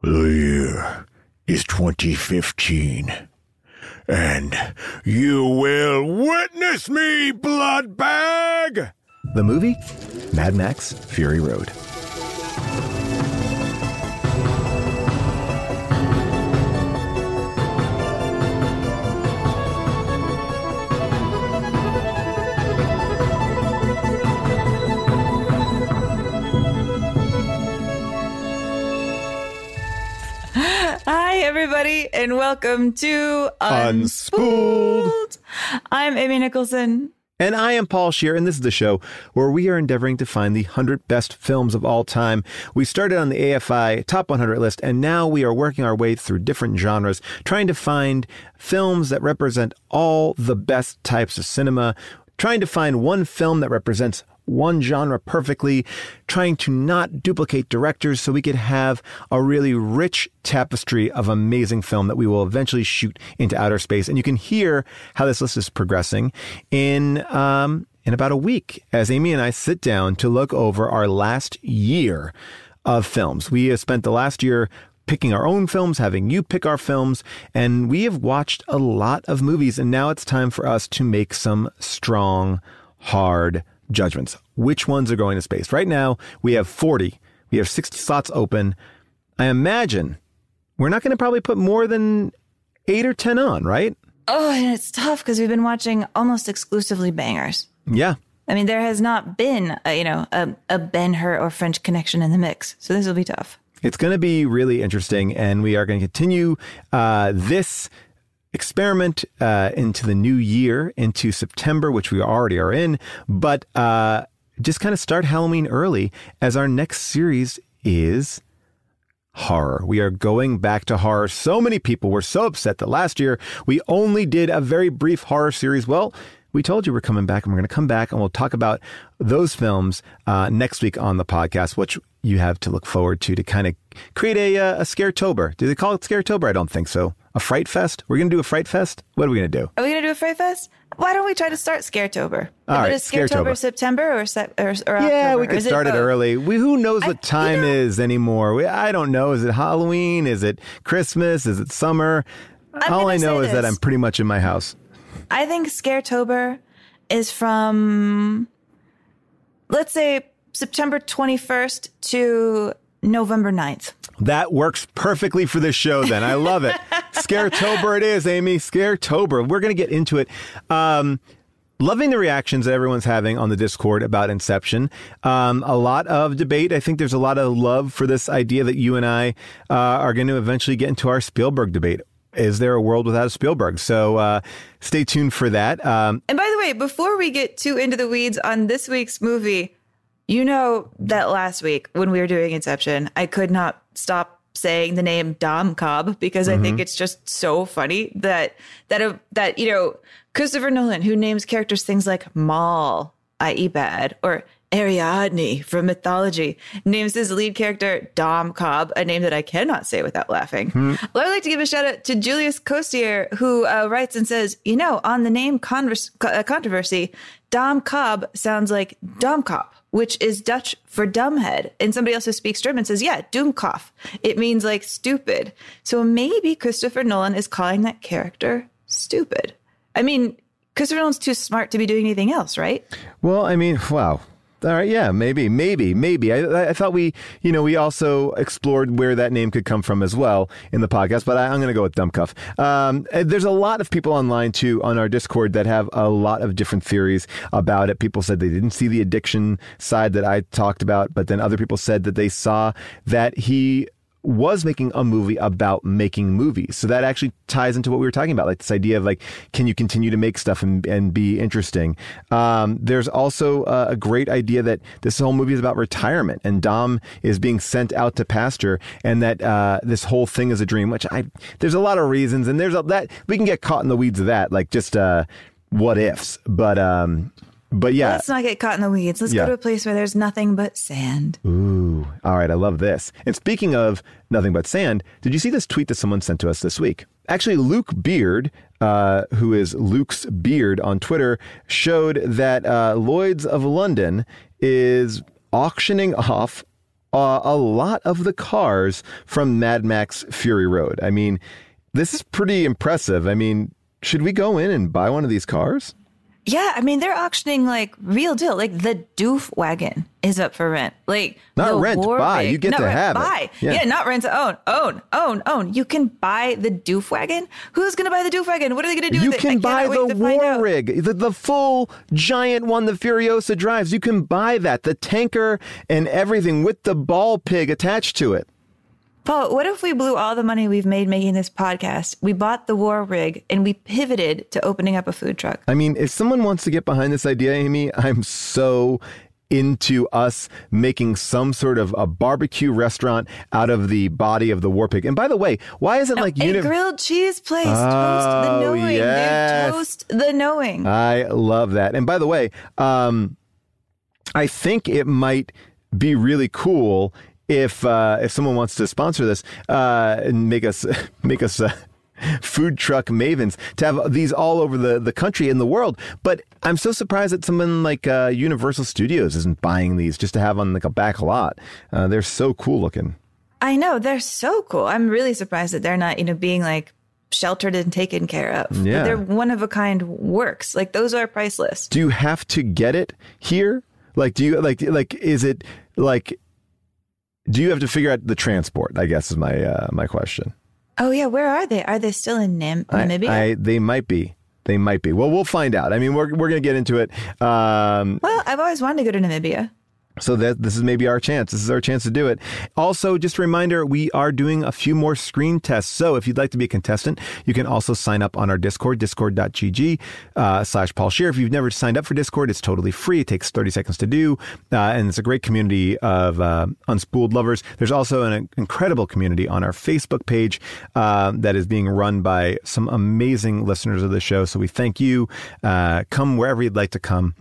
The year is 2015. And you will witness me, bloodbag! The movie? Mad Max Fury Road. Everybody, and welcome to Unspooled. Unspooled. I'm Amy Nicholson. And I am Paul Scheer, and this is the show where we are endeavoring to find the 100 best films of all time. We started on the AFI Top 100 list, and now we are working our way through different genres, trying to find films that represent all the best types of cinema, trying to find one film that represents one genre perfectly, trying to not duplicate directors so we could have a really rich tapestry of amazing film that we will eventually shoot into outer space. And you can hear how this list is progressing in um, in about a week as Amy and I sit down to look over our last year of films. We have spent the last year picking our own films, having you pick our films, and we have watched a lot of movies. And now it's time for us to make some strong, hard judgments. Which ones are going to space? Right now, we have 40. We have 60 slots open. I imagine we're not going to probably put more than eight or 10 on, right? Oh, and it's tough because we've been watching almost exclusively bangers. Yeah. I mean, there has not been, a, you know, a, a Ben Hur or French Connection in the mix, so this will be tough. It's going to be really interesting, and we are going to continue uh, this experiment uh, into the new year, into September, which we already are in, but uh, just kind of start Halloween early as our next series is horror. We are going back to horror. So many people were so upset that last year we only did a very brief horror series. Well, we told you we're coming back and we're going to come back and we'll talk about those films uh, next week on the podcast, which you have to look forward to to kind of create a, uh, a Scaretober. Do they call it Scaretober? I don't think so. A Fright Fest? We're going to do a Fright Fest? What are we going to do? Are we going to do a Fright Fest? Why don't we try to start Scaretober? All right, is Scaretober Scaretober. September or, se- or, or Yeah, October? we could start it, both? early. We, who knows what I- time you know- is anymore? We, I don't know. Is it Halloween? Is it Christmas? Is it summer? I'm All I know is that. I'm pretty much in my house. I think Scaretober is from, let's say, September 21st to November 9th. That works perfectly for this show, then. I love it. Scaretober it is, Amy. Scaretober. We're going to get into it. Um, loving the reactions that everyone's having on the Discord about Inception. Um, a lot of debate. I think there's a lot of love for this idea that you and I uh, are going to eventually get into our Spielberg debate. Is there a world without a Spielberg? So uh, stay tuned for that. Um, And by the way, before we get too into the weeds on this week's movie, you know that last week when we were doing Inception, I could not stop saying the name Dom Cobb because I think it's just so funny that that uh, that you know Christopher Nolan, who names characters things like Mal, i.e., bad, or Ariadne from mythology, names his lead character Dom Cobb, a name that I cannot say without laughing. Well, I'd like to give a shout out to Julius Costier, who uh, writes and says, you know, on the name convers- co- uh, controversy, Dom Cobb sounds like Domkop, which is Dutch for dumbhead. And somebody else who speaks German says, yeah, Dummkopf. It means like stupid. So maybe Christopher Nolan is calling that character stupid. I mean, Christopher Nolan's too smart to be doing anything else, right? Well, I mean, wow. All right, yeah, maybe, maybe, maybe. I, I thought we, you know, we also explored where that name could come from as well in the podcast, but I, I'm going to go with Dumbcuff. Um, there's a lot of people online too on our Discord that have a lot of different theories about it. People said they didn't see the addiction side that I talked about, but then other people said that they saw that he was making a movie about making movies. So that actually ties into what we were talking about, like this idea of like, can you continue to make stuff and, and be interesting? Um, there's also uh, a great idea that this whole movie is about retirement and Dom is being sent out to pasture and that uh, this whole thing is a dream, which I, there's a lot of reasons and there's a, that we can get caught in the weeds of that, like just uh, what ifs. But, um, but yeah. Let's not get caught in the weeds. Let's Yeah. go to a place where there's nothing but sand. Ooh, all right. I love this. And speaking of nothing but sand, did you see this tweet that someone sent to us this week? Actually, Luke Beard, uh, who is Luke's Beard on Twitter, showed that uh, Lloyd's of London is auctioning off uh, a lot of the cars from Mad Max Fury Road. I mean, this is pretty impressive. I mean, should we go in and buy one of these cars? Yeah, I mean they're auctioning like real deal. Like the doof wagon is up for rent. Like not rent, buy. You get not to rent, have buy. it. Yeah. not rent to own. Own, own, own. You can buy the doof wagon. Who's gonna buy the doof wagon? What are they gonna do? You with it? can buy the war rig, the, the full giant one the Furiosa drives. You can buy that, the tanker and everything with the ball pig attached to it. Paul, what if we blew all the money we've made making this podcast? We bought the war rig and we pivoted to opening up a food truck. I mean, if someone wants to get behind this idea, Amy, I'm so into us making some sort of a barbecue restaurant out of the body of the war pig. And by the way, why isn't like a uni- grilled cheese place? toast Oh, the knowing, yes. Toast the knowing. I love that. And by the way, um, I think it might be really cool if uh, if someone wants to sponsor this uh, and make us make us. Uh, Food truck mavens to have these all over the, the country and the world. But I'm so surprised that someone like uh, Universal Studios isn't buying these just to have on like a back lot. Uh, they're so cool looking. I know they're so cool. I'm really surprised that they're not, you know, being like sheltered and taken care of. But Yeah. they're one of a kind works. Like those are priceless. do you have to get it here? Like, do you like like is it like? Do you have to figure out the transport? I guess is my uh, my question. Oh yeah, where are they? Are they still in Nam- I- Namibia? I, they might be. They might be. Well, we'll find out. I mean, we're we're gonna get into it. Um, well, I've always wanted to go to Namibia. So that this is maybe our chance. This is our chance to do it. Also, just a reminder, we are doing a few more screen tests. So if you'd like to be a contestant, you can also sign up on our Discord, discord.gg uh, slash Paul Scheer. If you've never signed up for Discord, it's totally free. It takes 30 seconds to do. Uh, and it's a great community of uh, unspooled lovers. There's also an incredible community on our Facebook page uh, that is being run by some amazing listeners of the show. So we thank you. Uh, come wherever you'd like to come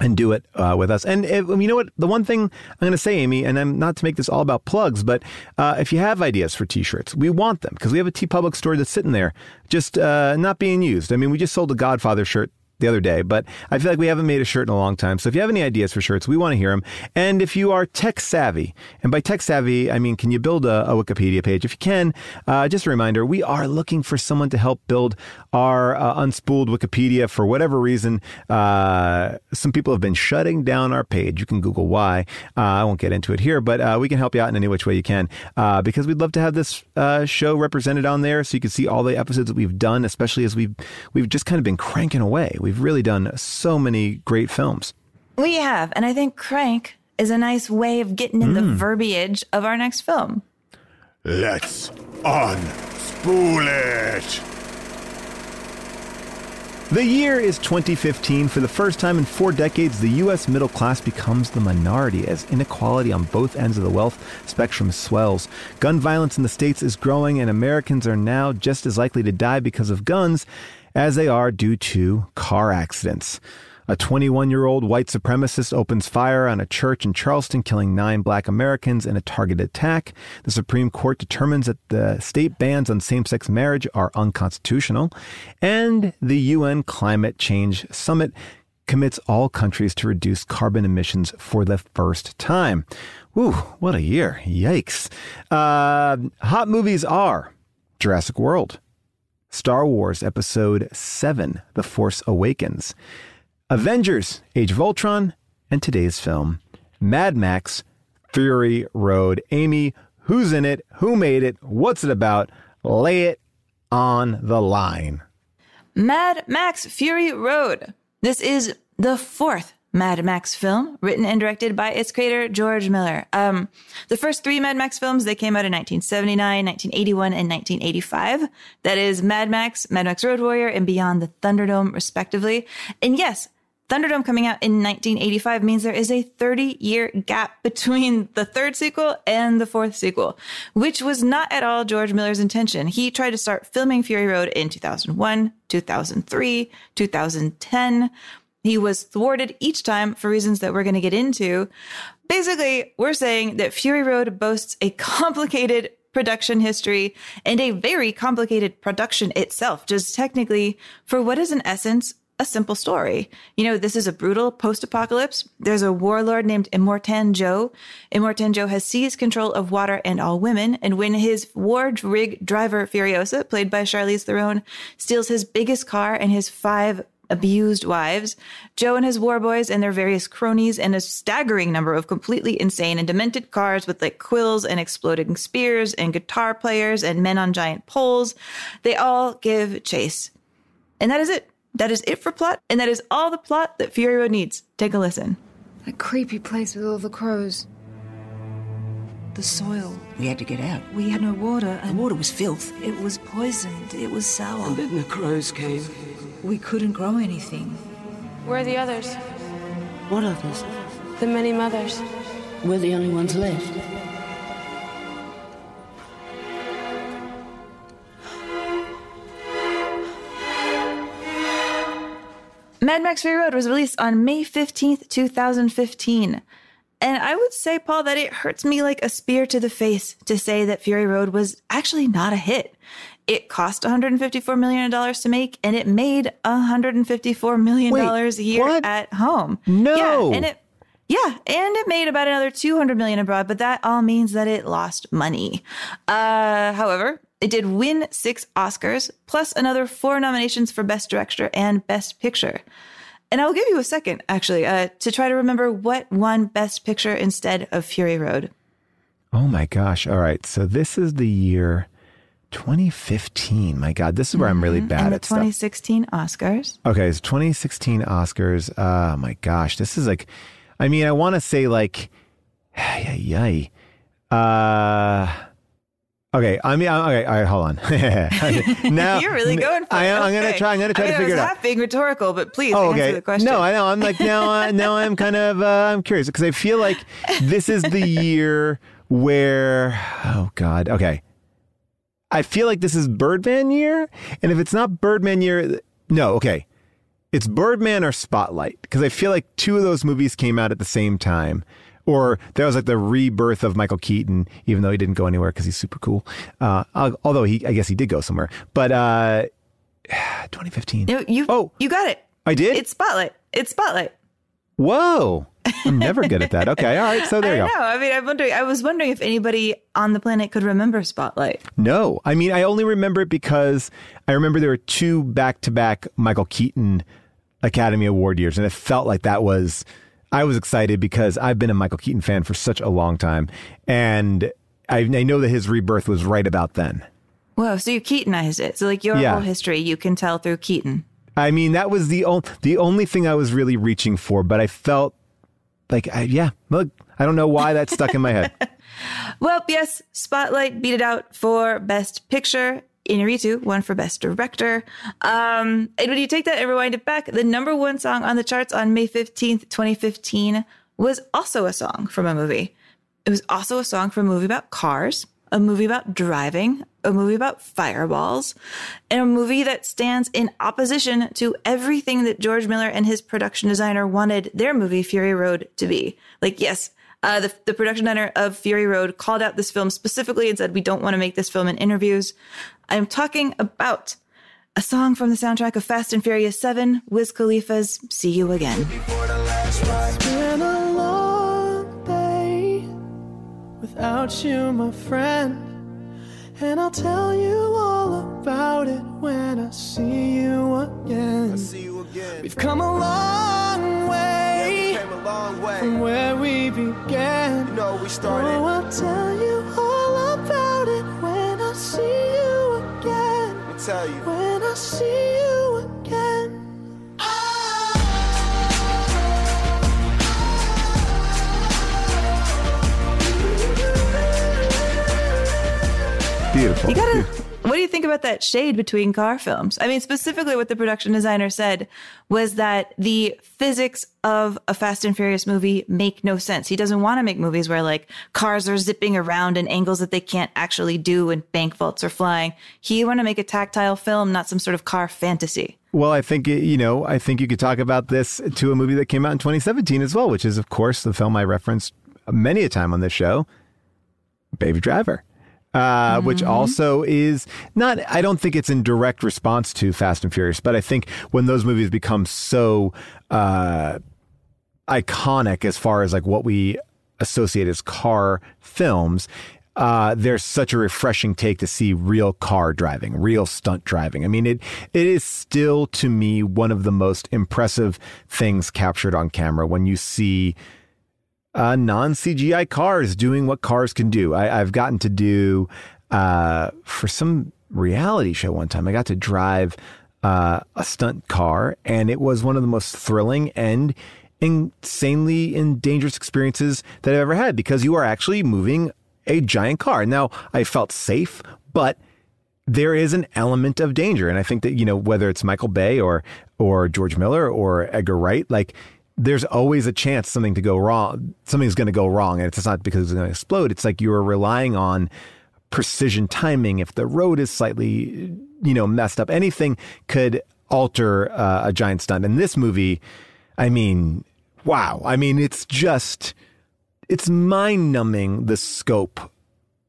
and do it uh, with us. And if, you know what? The one thing I'm going to say, Amy, and I'm not to make this all about plugs, but uh, if you have ideas for T-shirts, we want them because we have a TeePublic store that's sitting there, just uh, not being used. I mean, we just sold a Godfather shirt the other day, but I feel like we haven't made a shirt in a long time. So if you have any ideas for shirts, we want to hear them. And if you are tech savvy, and by tech savvy, I mean, can you build a, a Wikipedia page? If you can, uh, just a reminder, we are looking for someone to help build our uh, unspooled Wikipedia for whatever reason. Uh, some people have been shutting down our page. You can Google why. Uh, I won't get into it here, but uh, we can help you out in any which way you can uh, because we'd love to have this show represented on there so you can see all the episodes that we've done, especially as we've we've just kind of been cranking away. We've really done so many great films. We have, and I think crank is a nice way of getting in the Hmm. verbiage of our next film. Let's unspool it. The year is 2015. For the first time in four decades, the U.S. middle class becomes the minority as inequality on both ends of the wealth spectrum swells. Gun violence in the States is growing, and Americans are now just as likely to die because of guns as they are due to car accidents. A 21 year old white supremacist opens fire on a church in Charleston, killing nine black Americans in a targeted attack. The Supreme Court determines that the state bans on same sex marriage are unconstitutional. And the UN Climate Change Summit commits all countries to reduce carbon emissions for the first time. Whew, what a year. Yikes. Uh, hot movies are Jurassic World, Star Wars Episode 7 The Force Awakens, Avengers Age of Ultron, and today's film, Mad Max Fury Road. Amy, who's in it? Who made it? What's it about? Lay it on the line. Mad Max Fury Road. This is the fourth Mad Max film, written and directed by its creator, George Miller. Um, the first three Mad Max films, they came out in 1979, 1981, and 1985. That is Mad Max, Mad Max Road Warrior, and Beyond the Thunderdome, respectively. And yes, Thunderdome coming out in 1985 means there is a 30 year gap between the third sequel and the fourth sequel, which was not at all George Miller's intention. He tried to start filming Fury Road in 2001, 2003, 2010. He was thwarted each time for reasons that we're going to get into. Basically, we're saying that Fury Road boasts a complicated production history and a very complicated production itself, just technically for what is in essence a simple story. You know, this is a brutal post apocalypse. There's a warlord named Immortan Joe. Immortan Joe has seized control of water and all women. And when his war rig driver Furiosa, played by Charlize Theron, steals his biggest car and his five abused wives, Joe and his war boys and their various cronies, and a staggering number of completely insane and demented cars with like quills and exploding spears and guitar players and men on giant poles, they all give chase. And that is it. That is it for plot, and that is all the plot that Fury Road needs. Take a listen. That creepy place with all the crows. The soil. We had to get out. We had no water, The water was filth. it was poisoned. It was sour. And then the crows came. We couldn't grow anything. Where are the others? What others? The many mothers. We're the only ones left. Mad Max Fury Road was released on May 15th, 2015. And I would say, Paul, that it hurts me like a spear to the face to say that Fury Road was actually not a hit. It cost $154 million to make, and it made $154 million Wait, a year what? at home. No. Yeah, and it yeah, and it made about another 200 million abroad, but that all means that it lost money. Uh, however, it did win six Oscars, plus another four nominations for Best Director and Best Picture. And I will give you a second, actually, uh, to try to remember what won Best Picture instead of Fury Road. Oh my gosh. All right. So this is the year 2015. My God, this is where I'm really bad and the at stuff. 2016 Oscars. Okay, it's 2016 Oscars. Oh my gosh, this is like, I mean, I want to say like, yay, yay. Uh, okay, I mean, okay, all right, hold on. now You're really going for I it. am. I'm gonna try. I'm gonna try I mean, to figure I it out. half being rhetorical, but please Oh, answer okay. the question. No, I know. I'm like now. Uh, now I'm kind of. Uh, I'm curious because I feel like this is the year where. Oh God. Okay. I feel like this is Birdman year, and if it's not Birdman year, no. Okay, it's Birdman or Spotlight because I feel like two of those movies came out at the same time. Or that was like the rebirth of Michael Keaton, even though he didn't go anywhere because he's super cool. Uh, although he, I guess he did go somewhere. But uh, 2015. No, you, Oh. you got it. I did. It's Spotlight. It's Spotlight. Whoa. I'm never good at that. Okay. All right. So there you I go. know. I mean, I'm wondering. I was wondering if anybody on the planet could remember Spotlight. No. I mean, I only remember it because I remember there were two back to back Michael Keaton Academy Award years. And it felt like that was, I was excited because I've been a Michael Keaton fan for such a long time. And I, I know that his rebirth was right about then. Whoa! So you Keatonized it. So like your Yeah. whole history, you can tell through Keaton. I mean, that was the, on, the only thing I was really reaching for, but I felt like, I, yeah, look, I don't know why that stuck in my head. Well, yes, Spotlight beat it out for Best Picture. Inaritu won for Best Director. Um, and when you take that and rewind it back, the number one song on the charts on May 15th, 2015 was also a song from a movie. It was also a song from a movie about cars, a movie about driving, a movie about fireballs, and a movie that stands in opposition to everything that George Miller and his production designer wanted their movie Fury Road to be. Like, yes, uh, the, the production designer of Fury Road called out this film specifically and said, We don't want to make this film in interviews. I'm talking about a song from the soundtrack of Fast and Furious 7, Wiz Khalifa's See You Again. Without you, my friend. And I'll tell you all about it when I see you again. We've come a long way yeah, a long way. from where we began. You know we started. Oh, I'll tell you all about it when I see you again. Me tell you. When I see you again. Beautiful. You gotta. Beautiful. What do you think about that shade between car films? I mean, specifically, what the production designer said was that the physics of a Fast and Furious movie make no sense. He doesn't want to make movies where like cars are zipping around in angles that they can't actually do and bank vaults are flying. He want to make a tactile film, not some sort of car fantasy. Well, I think you know. I think you could talk about this to a movie that came out in 2017 as well, which is, of course, the film I referenced many a time on this show, Baby Driver. Uh, which also is not, I don't think it's in direct response to Fast and Furious, but I think when those movies become so uh, iconic as far as like what we associate as car films, uh, there's such a refreshing take to see real car driving, real stunt driving. I mean, it it is still to me one of the most impressive things captured on camera when you see uh, non CGI cars doing what cars can do. I, I've gotten to do uh, for some reality show one time. I got to drive uh, a stunt car, and it was one of the most thrilling and insanely and dangerous experiences that I've ever had because you are actually moving a giant car. Now, I felt safe, but there is an element of danger. And I think that, you know, whether it's Michael Bay or or George Miller or Edgar Wright, like there's always a chance something to go wrong. Something's going to go wrong. And it's not because it's going to explode. It's like you're relying on precision timing. If the road is slightly, you know, messed up, anything could alter uh, a giant stunt. And this movie, I mean, wow. I mean, it's just, it's mind numbing the scope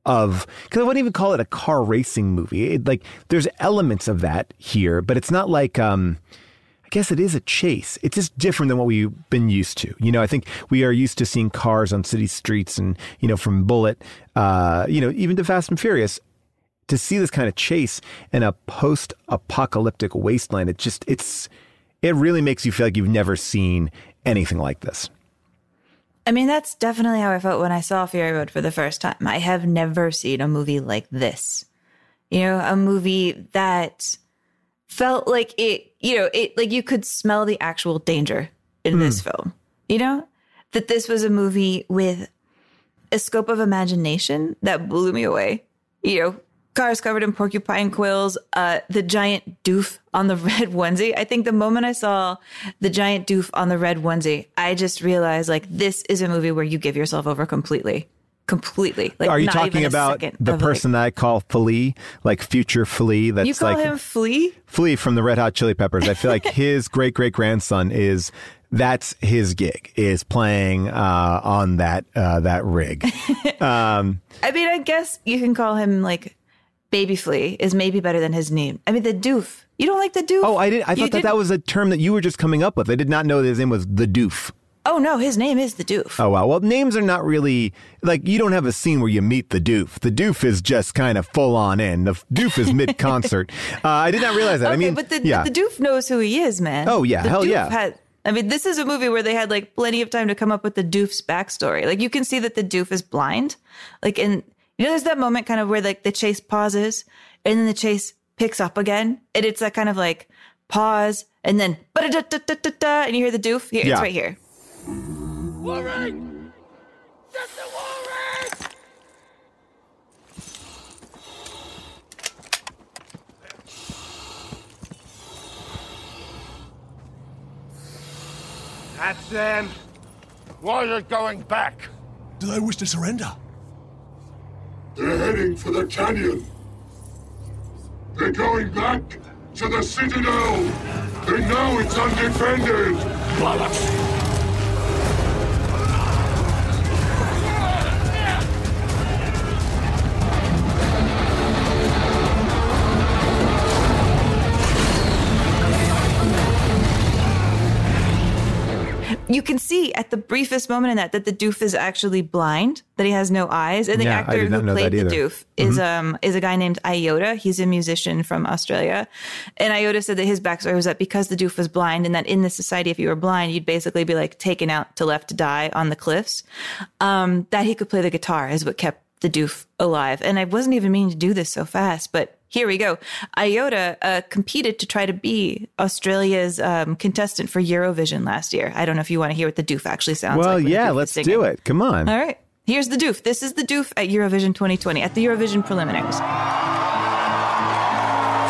of because I wouldn't even call it a car racing movie. It, like there's elements of that here, but it's not like um I guess it is a chase. It's just different than what we've been used to. You know, I think we are used to seeing cars on city streets and, you know, from Bullitt, uh, you know, even to Fast and Furious. To see this kind of chase in a post apocalyptic wasteland, it just it's it really makes you feel like you've never seen anything like this. I mean, that's definitely how I felt when I saw Fury Road for the first time. I have never seen a movie like this. You know, a movie that felt like it, you know, it like you could smell the actual danger in this film. You know, that this was a movie with a scope of imagination that blew me away. You know, cars covered in porcupine quills, uh, the giant doof on the red onesie. I think the moment I saw the giant doof on the red onesie, I just realized like this is a movie where you give yourself over completely. Completely. Like, Are you talking about the of, like- person that I call Flea, like future Flea? That's you call like him Flea? Flea from the Red Hot Chili Peppers. I feel like his great great grandson is that's his gig is playing uh, on that uh, that rig. Um, I mean, I guess you can call him like Baby Flea is maybe better than his name. I mean, the doof. You don't like the doof? oh, I did. I You thought that that didn't- was a term that you were just coming up with. I did not know that his name was the Doof. Oh no, his name is the doof. Oh wow. Well, names are not really like you don't have a scene where you meet the doof. The doof is just kind of full on in. The doof is mid concert. uh, I did not realize that. okay, I mean, but the, yeah. the doof knows who he is, man. Oh, yeah, the hell doof yeah. Had, I mean, this is a movie where they had like plenty of time to come up with the doof's backstory. Like you can see that the doof is blind. Like in you know, there's that moment kind of where like the chase pauses and then the chase picks up again, and it's that kind of like pause and then and you hear the doof. Here, Yeah. it's right here. Warren! Get the Warren! That's them. Why are they going back? Do they wish to surrender? They're heading for the canyon. They're going back to the Citadel. They know it's undefended. Bollocks! You can see at the briefest moment in that that the doof is actually blind, that he has no eyes, and the Yeah, actor who played the either. Mm-hmm. doof is um is a guy named Iota. He's a musician from Australia, and Iota said that his backstory was that because the doof was blind, and that in this society, if you were blind, you'd basically be like taken out to left to die on the cliffs. Um, that he could play the guitar is what kept the doof alive. And I wasn't even meaning to do this so fast, but here we go. Iota uh, competed to try to be Australia's um, contestant for Eurovision last year. I don't know if you want to hear what the doof actually sounds like. well, yeah, let's do it. Come on. All right. Here's the doof. This is the doof at Eurovision 2020, at the Eurovision preliminaries.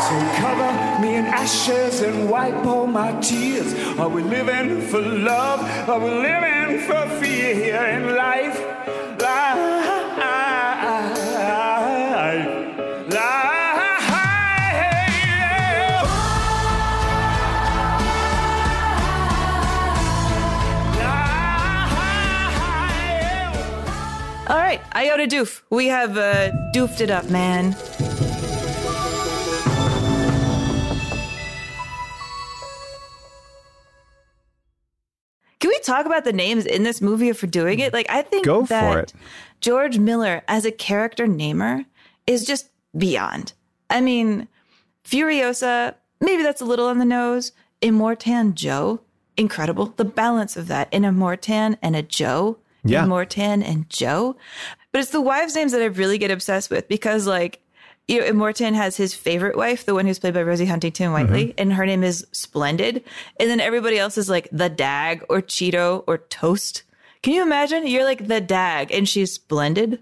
So cover me in ashes and wipe all my tears. Are we living for love? Are we living for fear in life? Life. All right. Iota Doof. We have uh, doofed it up, man. Can we talk about the names in this movie for doing it? Like, I think Go for that it. George Miller as a character namer is just beyond. I mean, Furiosa, maybe that's a little on the nose. Immortan Joe, incredible. The balance of that in a Immortan and a Joe, Yeah. Immortan and Joe. But it's the wives' names that I really get obsessed with because, like, you know, Immortan has his favorite wife, the one who's played by Rosie Huntington Whiteley, and her name is Splendid. And then everybody else is like the Dag or Cheedo or Toast. Can you imagine? You're like the Dag and she's Splendid.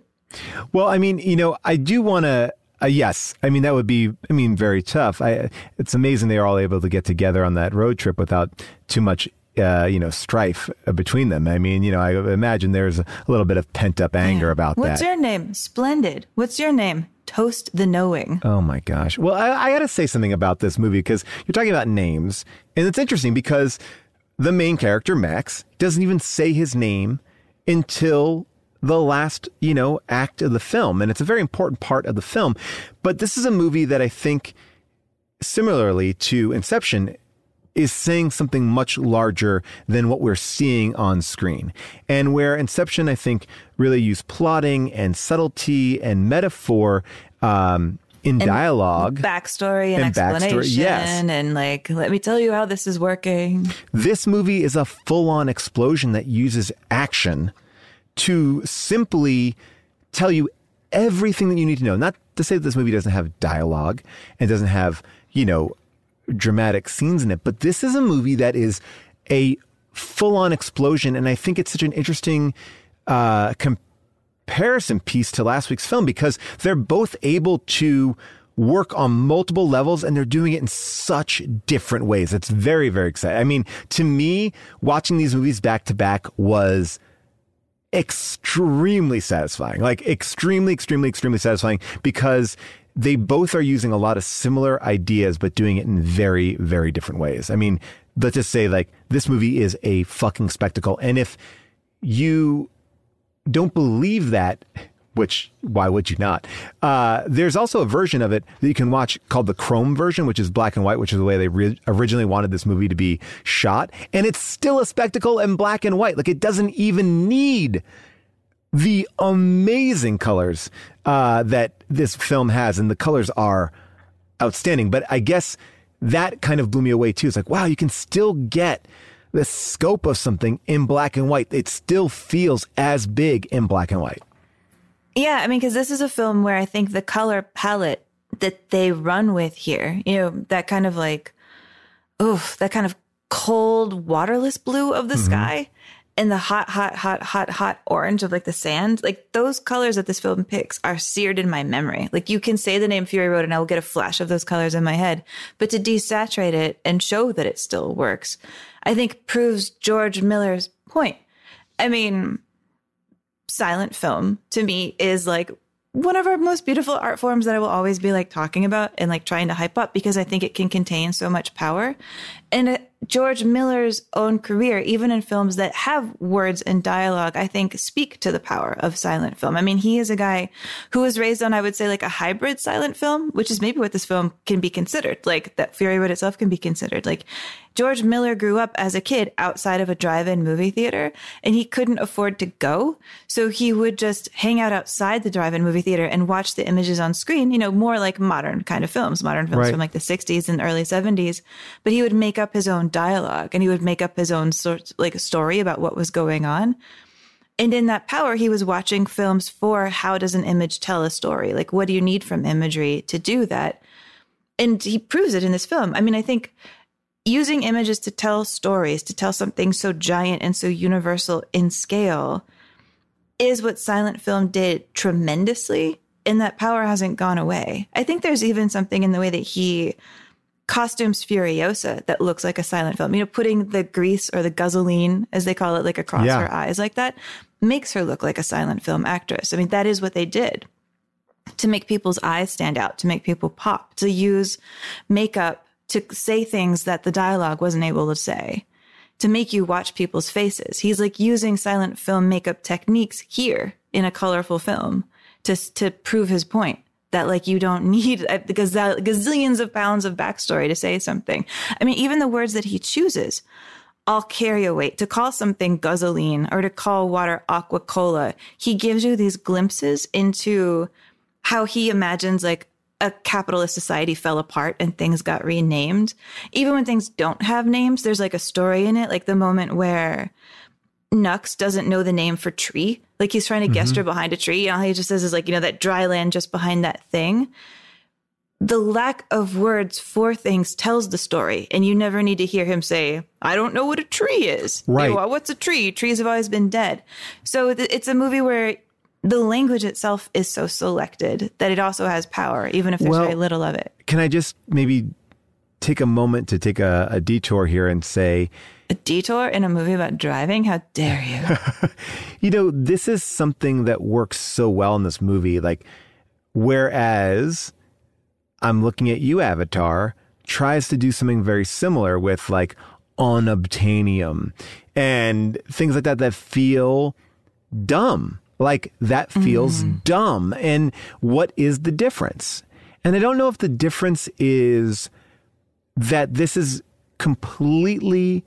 Well, I mean, you know, I do want to. Uh, yes, I mean that would be. I mean, very tough. I. It's amazing they are all able to get together on that road trip without too much. Uh, you know, strife between them. I mean, you know, I imagine there's a little bit of pent up anger about What's that. What's your name? Splendid. What's your name? Toast the Knowing. Oh my gosh. Well, I, I got to say something about this movie because you're talking about names, and it's interesting because the main character Max doesn't even say his name until the last, you know, act of the film, and it's a very important part of the film. But this is a movie that I think, similarly to Inception, is saying something much larger than what we're seeing on screen. And where Inception, I think, really used plotting and subtlety and metaphor um, in dialogue. Backstory and, And backstory, explanation. yes. And like, let me tell you how this is working. This movie is a full on explosion that uses action to simply tell you everything that you need to know. Not to say that this movie doesn't have dialogue and doesn't have, you know, dramatic scenes in it, but this is a movie that is a full on explosion. And I think it's such an interesting uh, comparison piece to last week's film because they're both able to work on multiple levels and they're doing it in such different ways. It's very, very exciting. I mean, to me, watching these movies back to back was extremely satisfying. Like extremely, extremely, extremely satisfying because they both are using a lot of similar ideas, but doing it in very, very different ways. I mean, let's just say like this movie is a fucking spectacle. And if you don't believe that, which why would you not? Uh, there's also a version of it that you can watch called the Chrome version, which is black and white, which is the way they re- originally wanted this movie to be shot. And it's still a spectacle in black and white. Like it doesn't even need the amazing colors uh, that this film has, and the colors are outstanding. But I guess that kind of blew me away too. It's like, wow, you can still get the scope of something in black and white. It still feels as big in black and white. Yeah, I mean, because this is a film where I think the color palette that they run with here, you know, that kind of like, oof, that kind of cold, waterless blue of the mm-hmm. sky and the hot, hot, hot, hot, hot orange of like the sand, like those colors that this film picks are seared in my memory. Like you can say the name Fury Road and I will get a flash of those colors in my head, but to desaturate it and show that it still works, I think proves George Miller's point. I mean, silent film to me is like one of our most beautiful art forms that I will always be like talking about and like trying to hype up because I think it can contain so much power. And uh, George Miller's own career, even in films that have words and dialogue, I think speak to the power of silent film. I mean, he is a guy who was raised on, I would say, like a hybrid silent film, which is maybe what this film can be considered. Like that Fury Road itself can be considered. Like George Miller grew up as a kid outside of a drive-in movie theater and he couldn't afford to go. So he would just hang out outside the drive-in movie theater and watch the images on screen, you know, more like modern kind of films, modern films Right. from like the 60s and early 70s. But he would make up his own dialogue and he would make up his own sort like a story about what was going on. And in that power, he was watching films for how does an image tell a story? Like, what do you need from imagery to do that? And he proves it in this film. I mean, I think using images to tell stories, to tell something so giant and so universal in scale, is what silent film did tremendously. And that power hasn't gone away. I think there's even something in the way that he costumes Furiosa that looks like a silent film. You know, putting the grease or the guzzoline, as they call it, like across Yeah. her eyes like that, makes her look like a silent film actress. I mean, that is what they did to make people's eyes stand out, to make people pop, to use makeup to say things that the dialogue wasn't able to say, to make you watch people's faces. He's like using silent film makeup techniques here in a colorful film to to prove his point that like you don't need gazillions of pounds of backstory to say something. I mean, even the words that he chooses all carry a weight. To call something guzzoline or to call water aqua cola, he gives you these glimpses into how he imagines like a capitalist society fell apart and things got renamed. Even when things don't have names, there's like a story in it, like the moment where Nux doesn't know the name for tree. Like he's trying to Mm-hmm. gesture behind a tree. And all he just says is like, you know, that dry land just behind that thing. The lack of words for things tells the story. And you never need to hear him say, I don't know what a tree is. Right. Well, what's a tree? Trees have always been dead. So th- it's a movie where the language itself is so selected that it also has power, even if there's Well- very little of it. Can I just maybe take a moment to take a, a detour here and say, A detour in a movie about driving? How dare you? you know, this is something that works so well in this movie. Like, whereas I'm looking at you, Avatar, tries to do something very similar with like unobtainium and things like that that feel dumb. Like, that feels mm. dumb. And what is the difference? And I don't know if the difference is that this is completely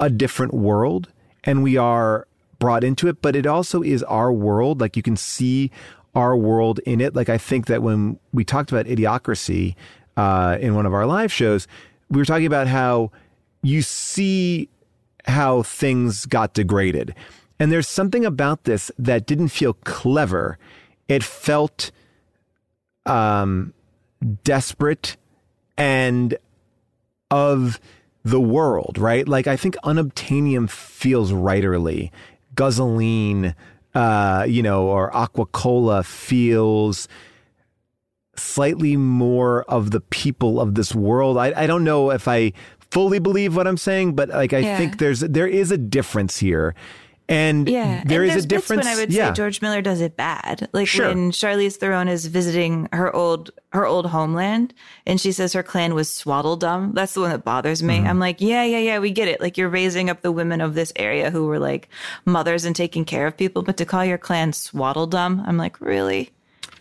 a different world and we are brought into it, but it also is our world. Like you can see our world in it. Like I think that when we talked about idiocracy uh, in one of our live shows, we were talking about how you see how things got degraded. And there's something about this that didn't feel clever. It felt um, desperate and of the world, right? Like I think unobtainium feels writerly. Guzzoline, uh, you know, or aqua cola feels slightly more of the people of this world. I, I don't know if I fully believe what I'm saying, but like I Yeah. think there's there is a difference here. And Yeah, there and is a difference. When I would yeah. say George Miller does it bad, like Sure. when Charlize Theron is visiting her old her old homeland, and she says her clan was swaddledum. That's the one that bothers me. Mm-hmm. I'm like, yeah, yeah, yeah, we get it. Like you're raising up the women of this area who were like mothers and taking care of people, but to call your clan swaddledum, I'm like, really?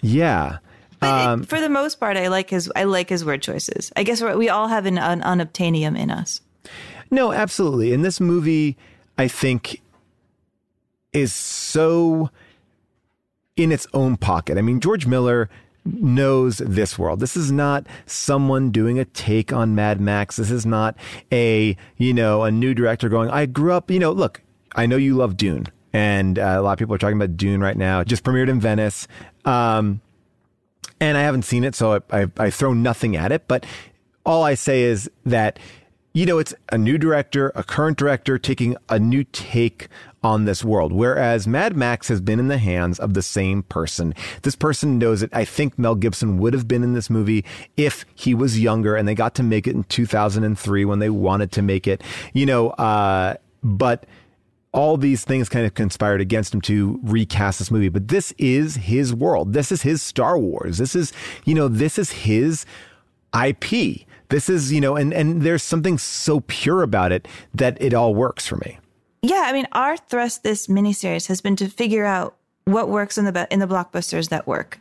yeah. But Um, it, for the most part, I like his I like his word choices. I guess we're, we all have an, an unobtainium in us. No, absolutely. In this movie, I think, is so in its own pocket. I mean, George Miller knows this world. This is not someone doing a take on Mad Max. This is not a, you know, a new director going, I grew up, you know, look, I know you love Dune. And uh, a lot of people are talking about Dune right now. It just premiered in Venice. Um, and I haven't seen it, so I, I, I throw nothing at it. But all I say is that, you know, it's a new director, a current director taking a new take on this world. Whereas Mad Max has been in the hands of the same person. This person knows it. I think Mel Gibson would have been in this movie if he was younger and they got to make it in 2003 when they wanted to make it, you know, uh, but all these things kind of conspired against him to recast this movie. But this is his world. This is his Star Wars. This is, you know, this is his IP. This is, you know, and, and there's something so pure about it that it all works for me. Yeah, I mean, our thrust this miniseries has been to figure out what works in the in the blockbusters that work.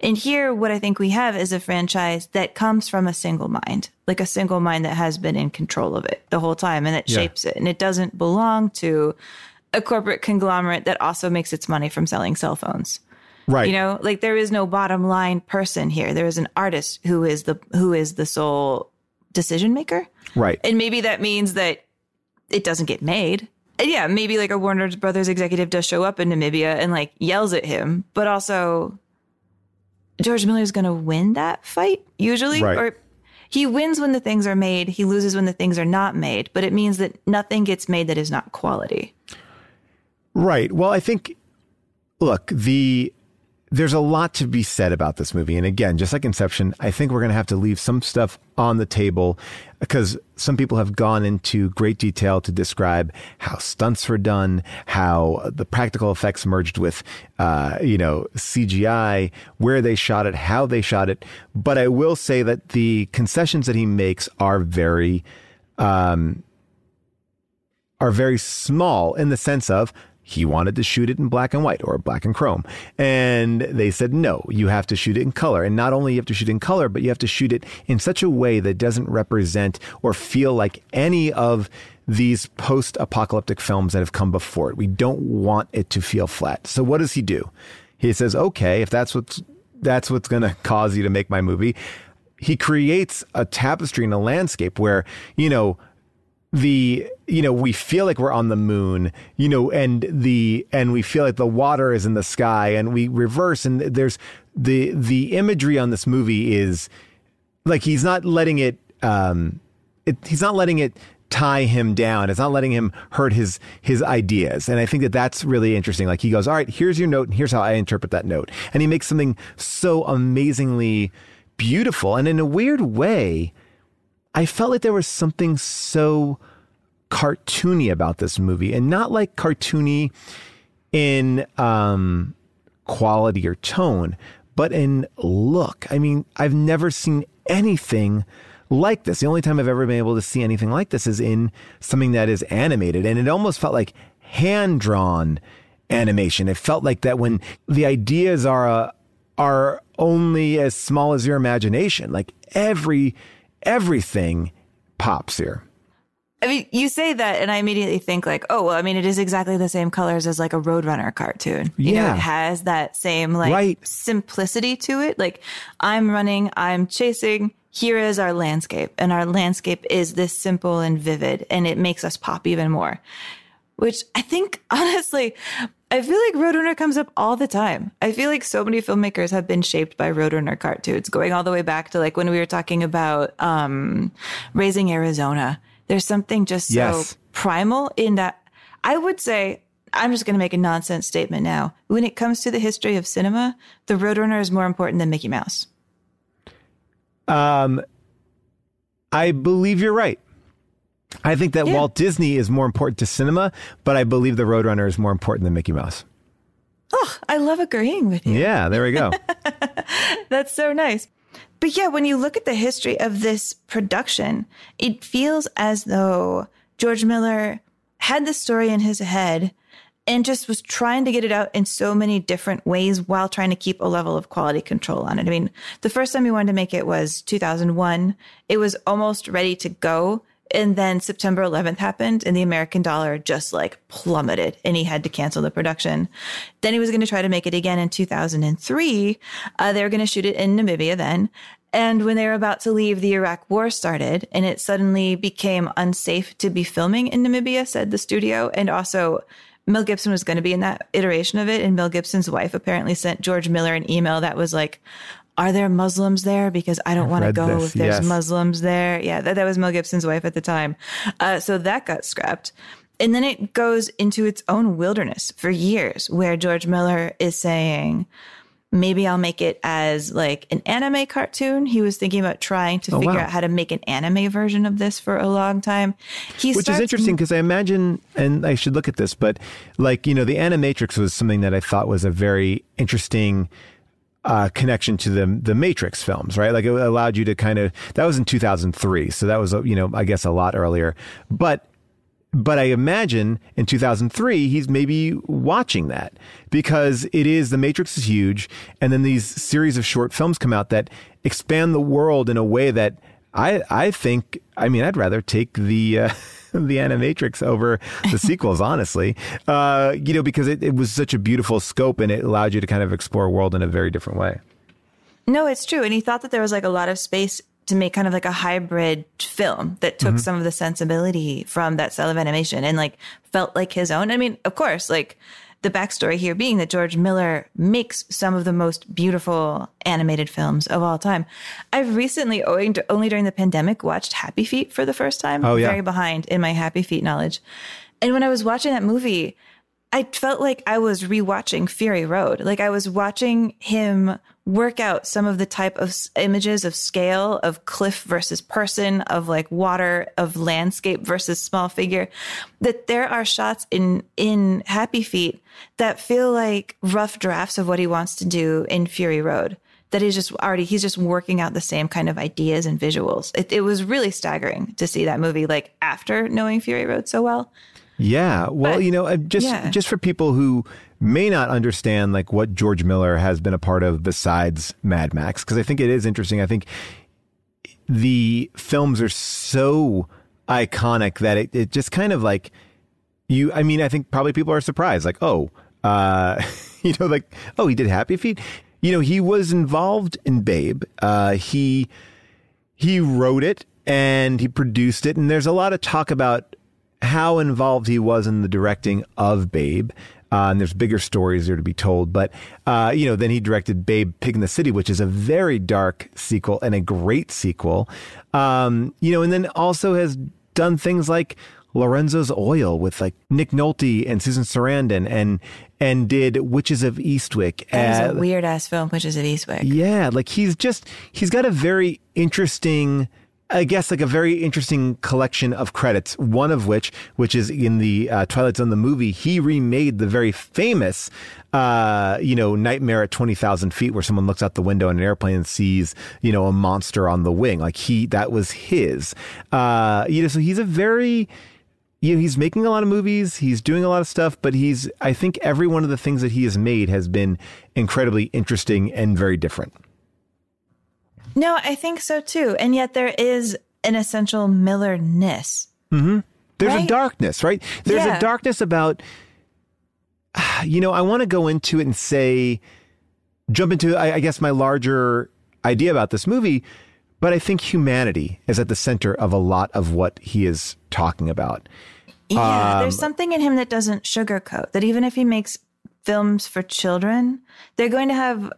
And here, what I think we have is a franchise that comes from a single mind, like a single mind that has been in control of it the whole time and that Yeah. shapes it. And it doesn't belong to a corporate conglomerate that also makes its money from selling cell phones. Right. You know, like there is no bottom line person here. There is an artist who is the who is the sole decision maker. Right. And maybe that means that it doesn't get made. And yeah, maybe like a Warner Brothers executive does show up in Namibia and like yells at him, but also George Miller is going to win that fight usually Right. or he wins when the things are made, he loses when the things are not made, but it means that nothing gets made that is not quality. Right. Well, I think, look, the there's a lot to be said about this movie, and again, just like Inception, I think we're going to have to leave some stuff on the table because some people have gone into great detail to describe how stunts were done, how the practical effects merged with, uh, you know, CGI, where they shot it, how they shot it. But I will say that the concessions that he makes are very. Um, are very small in the sense of he wanted to shoot it in black and white or black and chrome. And they said, no, you have to shoot it in color. And not only you have to shoot in color, but you have to shoot it in such a way that doesn't represent or feel like any of these post apocalyptic films that have come before it. We don't want it to feel flat. So what does he do? He says, okay, if that's what's, that's what's going to cause you to make my movie. He creates a tapestry and a landscape where, you know, the you know we feel like we're on the moon you know and the and we feel like the water is in the sky and we reverse and there's the the imagery on this movie is like he's not letting it um it, he's not letting it tie him down. It's not letting him hurt his his ideas. And i think that that's really interesting. Like he goes all right here's your note and here's how i interpret that note. And he makes something so amazingly beautiful and in a weird way I felt like there was something so cartoony about this movie and not like cartoony in um, quality or tone, but in look. I mean, I've never seen anything like this. The only time I've ever been able to see anything like this is in something that is animated. And it almost felt like hand drawn animation. It felt like that when the ideas are, uh, are only as small as your imagination, like every everything pops here. I mean, you say that, and I immediately think like, oh, well, I mean, it is exactly the same colors as like a Roadrunner cartoon. You Yeah. know, it has that same like Right. simplicity to it. Like, I'm running, I'm chasing. Here is our landscape, and our landscape is this simple and vivid, and it makes us pop even more. Which I think, honestly, I feel like Roadrunner comes up all the time. I feel like so many filmmakers have been shaped by Roadrunner cartoons, going all the way back to like when we were talking about um, Raising Arizona. There's something just so Yes. primal in that. I would say, I'm just going to make a nonsense statement now. When it comes to the history of cinema, the Roadrunner is more important than Mickey Mouse. Um, I believe you're right. I think that Yeah. Walt Disney is more important to cinema, but I believe the Roadrunner is more important than Mickey Mouse. Oh, I love agreeing with you. Yeah, there we go. That's so nice. But yeah, when you look at the history of this production, it feels as though George Miller had the story in his head and just was trying to get it out in so many different ways while trying to keep a level of quality control on it. I mean, the first time he wanted to make it was 2001. It was almost ready to go. And then September 11th happened and the American dollar just like plummeted and he had to cancel the production. Then he was going to try to make it again in 2003. Uh, they were going to shoot it in Namibia then. And when they were about to leave, the Iraq war started and it suddenly became unsafe to be filming in Namibia, said the studio. And also, Mel Gibson was going to be in that iteration of it. And Mel Gibson's wife apparently sent George Miller an email that was like, Are there Muslims there? Because I don't want to go this, if there's yes. Muslims there. Yeah, that, that was Mel Gibson's wife at the time. Uh, so that got scrapped. And then it goes into its own wilderness for years, where George Miller is saying, maybe I'll make it as like an anime cartoon. He was thinking about trying to Oh, figure wow. out how to make an anime version of this for a long time. He Which is interesting because I imagine, and I should look at this, but like, you know, the Animatrix was something that I thought was a very interesting uh, connection to the the Matrix films, right? Like it allowed you to kind of that was in 2003, so that was you know I guess a lot earlier, but but I imagine in 2003 he's maybe watching that because it is the Matrix is huge, and then these series of short films come out that expand the world in a way that I I think I mean I'd rather take the. Uh, the Animatrix over the sequels, honestly, uh, you know, because it, it was such a beautiful scope and it allowed you to kind of explore world in a very different way. No, it's true. And he thought that there was like a lot of space to make kind of like a hybrid film that took some of the sensibility from that style of animation and like felt like his own. I mean, of course, like the backstory here being that George Miller makes some of the most beautiful animated films of all time. I've recently, owing to only during the pandemic, watched Happy Feet for the first time. Oh, yeah. Very behind in my Happy Feet knowledge. And when I was watching that movie, I felt like I was rewatching Fury Road. Like I was watching him work out some of the type of images of scale of cliff versus person, of like water, of landscape versus small figure. That there are shots in in Happy Feet that feel like rough drafts of what he wants to do in Fury Road. That he's just already he's just working out the same kind of ideas and visuals. It, it was really staggering to see that movie like after knowing Fury Road so well. Yeah. Well, But- you know, just yeah. just for people who may not understand like what George Miller has been a part of besides Mad Max, because I think it is interesting. I think the films are so iconic that it, it just kind of like you. I mean, I think probably people are surprised, like, oh, uh, you know, like, oh, he did Happy Feet. You know, he was involved in Babe. Uh, he he wrote it and he produced it, and there's a lot of talk about how involved he was in the directing of Babe. Uh, and there's bigger stories there to be told, but uh, you know, then he directed Babe Pig in the City, which is a very dark sequel and a great sequel. Um, you know, and then also has done things like Lorenzo's Oil with like Nick Nolte and Susan Sarandon, and and did Witches of Eastwick. That Uh, a weird ass film, Witches of Eastwick. yeah, like he's just he's got a very interesting I guess like a very interesting collection of credits. One of which, which is in the uh, Twilight Zone the movie, he remade the very famous, uh, you know, Nightmare at twenty thousand feet, where someone looks out the window in an airplane and sees, you know, a monster on the wing. Like he, that was his. Uh, you know, so he's a very you know, he's making a lot of movies, he's doing a lot of stuff, but he's I think every one of the things that he has made has been incredibly interesting and very different. No, I think so too. And yet there is an essential Miller-ness. There's a darkness, right? There's Yeah. a darkness about you know, I want to go into it and say jump into I, I guess my larger idea about this movie, but I think humanity is at the center of a lot of what he is talking about. Yeah, Um, there's something in him that doesn't sugarcoat. That even if he makes films for children, they're going to have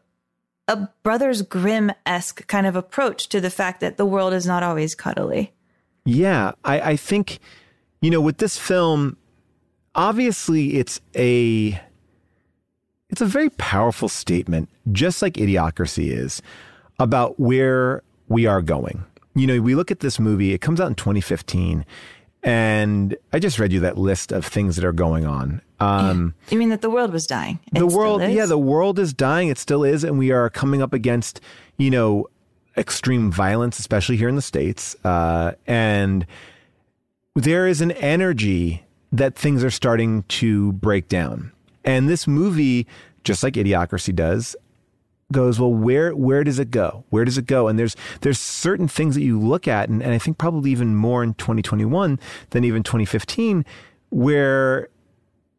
a Brothers Grimm esque kind of approach to the fact that the world is not always cuddly. Yeah, I, I think, you know, with this film, obviously it's a it's a very powerful statement, just like Idiocracy is, about where we are going. You know, we look at this movie, it comes out in 2015, and I just read you that list of things that are going on. Um, You mean that the world was dying? It the world yeah the world is dying. It still is. And we are coming up against you know extreme violence especially here in the states. Uh, and there is an energy that things are starting to break down. And this movie just like idiocracy does goes well where where does it go where does it go and there's there's certain things that you look at and, and i think probably even more in 2021 than even 2015 where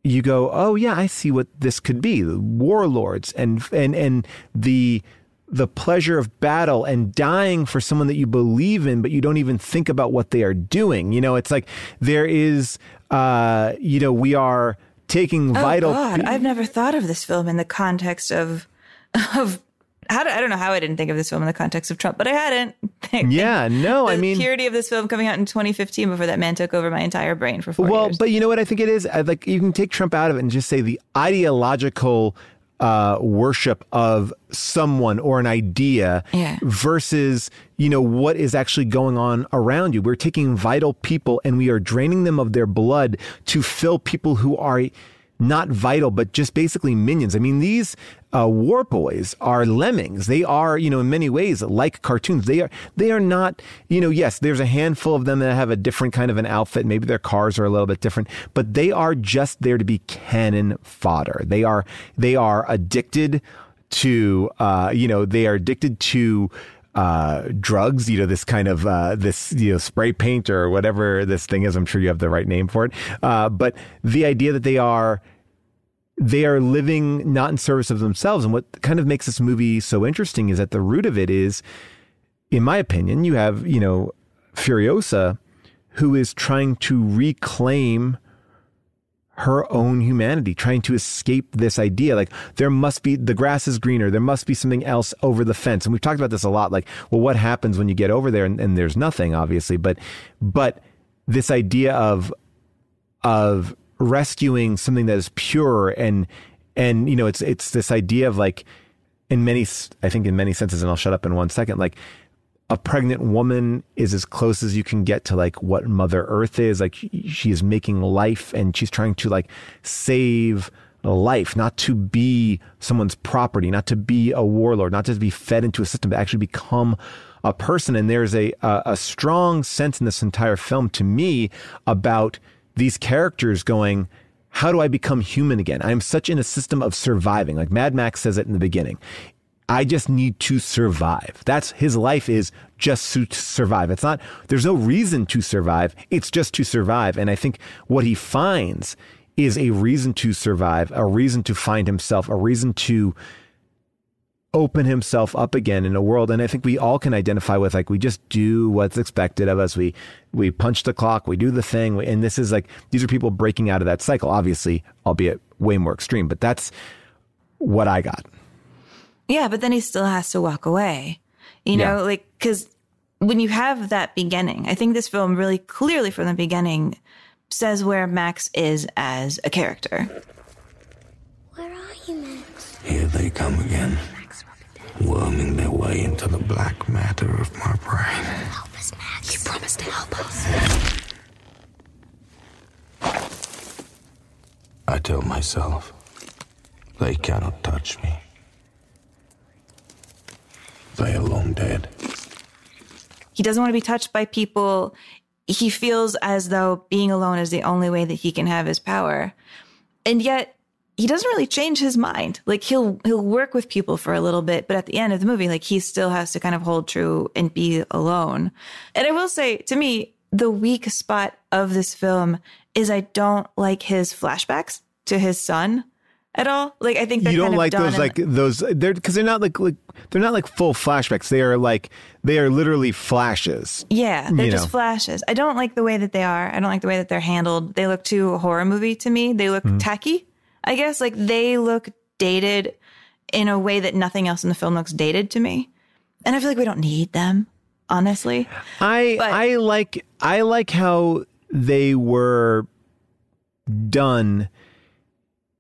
you go, oh yeah, I see what this could be. The warlords and and and the the pleasure of battle and dying for someone that you believe in, but you don't even think about what they are doing. You know, it's like there is, uh, you know, we are taking Oh vital. God, I've never thought of this film in the context of of how do, I don't know how I didn't think of this film in the context of Trump, but I hadn't. yeah, no, I mean, purity of this film coming out in 2015 before that man took over my entire brain for four well, years. but you know what I think it is? I, like you can take Trump out of it and just say the ideological uh, worship of someone or an idea Yeah. versus you know what is actually going on around you. We're taking vital people and we are draining them of their blood to fill people who are not vital, but just basically minions. I mean, these uh, war boys are lemmings. They are, you know, in many ways like cartoons. They are, they are not, you know, yes, there's a handful of them that have a different kind of an outfit. Maybe their cars are a little bit different, but they are just there to be cannon fodder. They are, they are addicted to, uh, you know, they are addicted to, uh, drugs, you know, this kind of, uh, this, you know, spray paint or whatever this thing is. I'm sure you have the right name for it. Uh, but the idea that they are, they are living not in service of themselves. And what kind of makes this movie so interesting is at the root of it is, in my opinion, you have, you know, Furiosa, who is trying to reclaim her own humanity, trying to escape this idea. Like there must be the grass is greener. There must be something else over the fence. And we've talked about this a lot. Like, well, what happens when you get over there and, and there's nothing, obviously. But but this idea of of rescuing something that is pure and and you know it's it's this idea of like in many I think in many senses and I'll shut up in one second like a pregnant woman is as close as you can get to like what mother earth is like she is making life and she's trying to like save life not to be someone's property not to be a warlord not to be fed into a system but actually become a person and there's a a, a strong sense in this entire film to me about these characters going, how do I become human again? I'm such in a system of surviving. Like Mad Max says it in the beginning. I just need to survive. That's his life is just to survive. It's not, there's no reason to survive. It's just to survive. And I think what he finds is a reason to survive, a reason to find himself, a reason to open himself up again in a world and i think we all can identify with like we just do what's expected of us we we punch the clock we do the thing and this is like these are people breaking out of that cycle obviously albeit way more extreme but that's what i got Yeah, but then he still has to walk away. You know, Yeah. like, because when you have that beginning, I think this film really clearly from the beginning says where Max is as a character. Where are you, Max? Here they come again, worming their way into the black matter of my brain. Help us, Max. You promised to help us. I tell myself, they cannot touch me. They are long dead. He doesn't want to be touched by people. He feels as though being alone is the only way that he can have his power. And yet he doesn't really change his mind. Like he'll he'll work with people for a little bit, but at the end of the movie, like he still has to kind of hold true and be alone. And I will say, to me, the weak spot of this film is I don't like his flashbacks to his son at all. Like I think you don't like those like those they're because they're not like like they're not like full flashbacks they are like they are literally flashes Yeah, they're just know. flashes. I don't like the way that they are. I don't like the way that they're handled. They look too horror movie to me. They look Mm-hmm. tacky. I guess like they look dated in a way that nothing else in the film looks dated to me. And I feel like we don't need them, honestly. I I like I like how they were done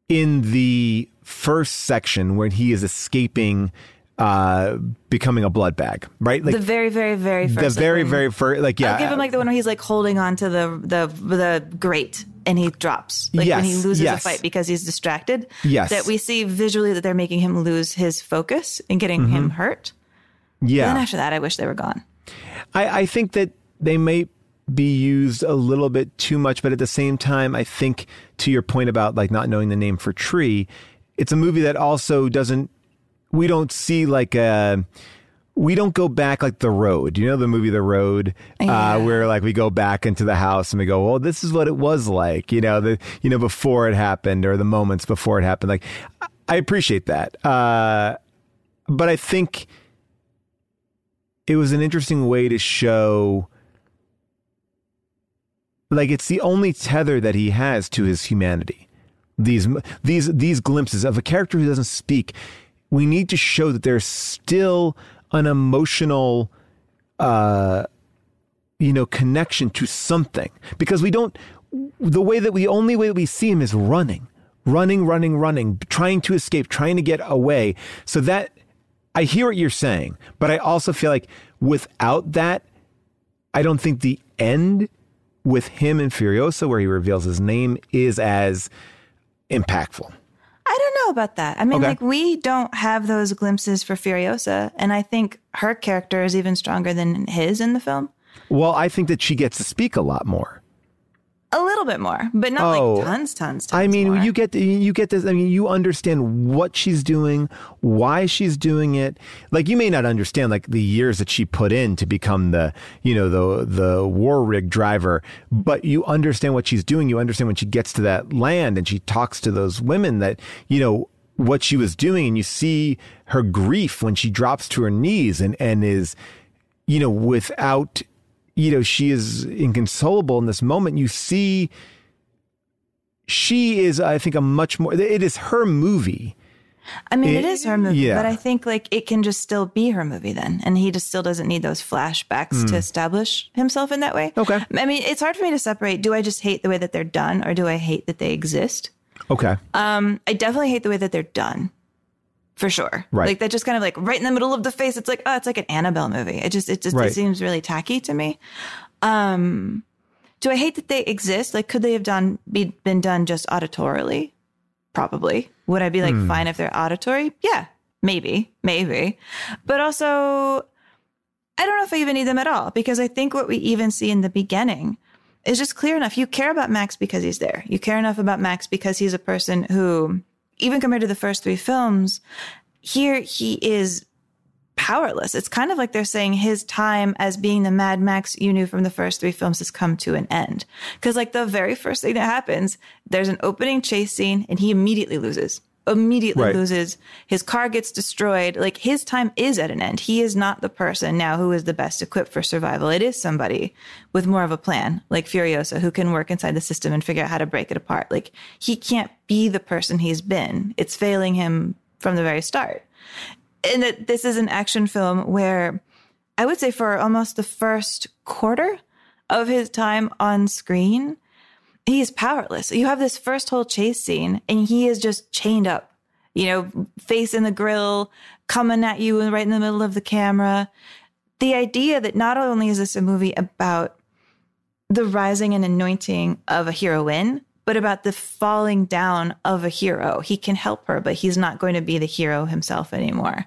in the first section when he is escaping uh becoming a blood bag right the very, very, very first. the very very first like yeah I'll give him like the one where he's like holding on to the the the grate and he drops. Like when he loses yes. a fight because he's distracted. Yes. That we see visually that they're making him lose his focus and getting him hurt. yeah Then after that I wish they were gone. I, I think that they may be used a little bit too much, but at the same time, I think to your point about like not knowing the name for tree, it's a movie that also doesn't. We don't see like a. We don't go back like the road. You know the movie The Road, uh, where like we go back into the house and we go, "Well, this is what it was like." You know the you know before it happened or the moments before it happened. Like I- I appreciate that, uh, but I think it was an interesting way to show like it's the only tether that he has to his humanity. These these these glimpses of a character who doesn't speak we need to show that there's still an emotional uh you know connection to something. Because we don't the way that we only way that we see him is running. Running running running trying to escape trying to get away. So that I hear what you're saying, but I also feel like without that, I don't think the end with him in Furiosa, where he reveals his name, is as impactful. I don't know about that. I mean, Okay. like we don't have those glimpses for Furiosa, and I think her character is even stronger than his in the film. Well, I think that she gets to speak a lot more. A little bit more, but not Oh, like tons, tons, tons. I mean, more. you get the, you get this. I mean, you understand what she's doing, why she's doing it. Like you may not understand like the years that she put in to become the you know the the war rig driver, but you understand what she's doing. You understand when she gets to that land and she talks to those women that you know what she was doing, and you see her grief when she drops to her knees and and is you know without you know she is inconsolable in this moment. You see she is, I think, a much more. It is her movie. I mean, it It- is her movie, yeah. but I think like it can just still be her movie then, and he just still doesn't need those flashbacks Mm. to establish himself in that way. Okay. I mean, it's hard for me to separate. Do I just hate the way that they're done, or do I hate that they exist? Okay. Um, I definitely hate the way that they're done. For sure. Right. Like that just kind of like right in the middle of the face. It's like, oh, it's like an Annabelle movie. It just it just Right. it seems really tacky to me. Um do I hate that they exist? Like could they have done be been done just auditorily? Probably. Would I be like Hmm. fine if they're auditory? Yeah. Maybe. Maybe. But also I don't know if I even need them at all because I think what we even see in the beginning is just clear enough. You care about Max because he's there. You care enough about Max because he's a person who, even compared to the first three films, here he is powerless. It's kind of like they're saying his time as being the Mad Max you knew from the first three films has come to an end. Because, like, the very first thing that happens, there's an opening chase scene and he immediately loses. Immediately Right. loses. His car gets destroyed. Like, his time is at an end. He is not the person now who is the best equipped for survival. It is somebody with more of a plan, like Furiosa, who can work inside the system and figure out how to break it apart. Like, he can't be the person he's been. It's failing him from the very start and that this is an action film where I would say for almost the first quarter of his time on screen, he's powerless. You have this first whole chase scene, and he is just chained up, you know, face in the grill, coming at you and right in the middle of the camera. The idea that not only is this a movie about the rising and anointing of a heroine, but about the falling down of a hero. He can help her, but he's not going to be the hero himself anymore.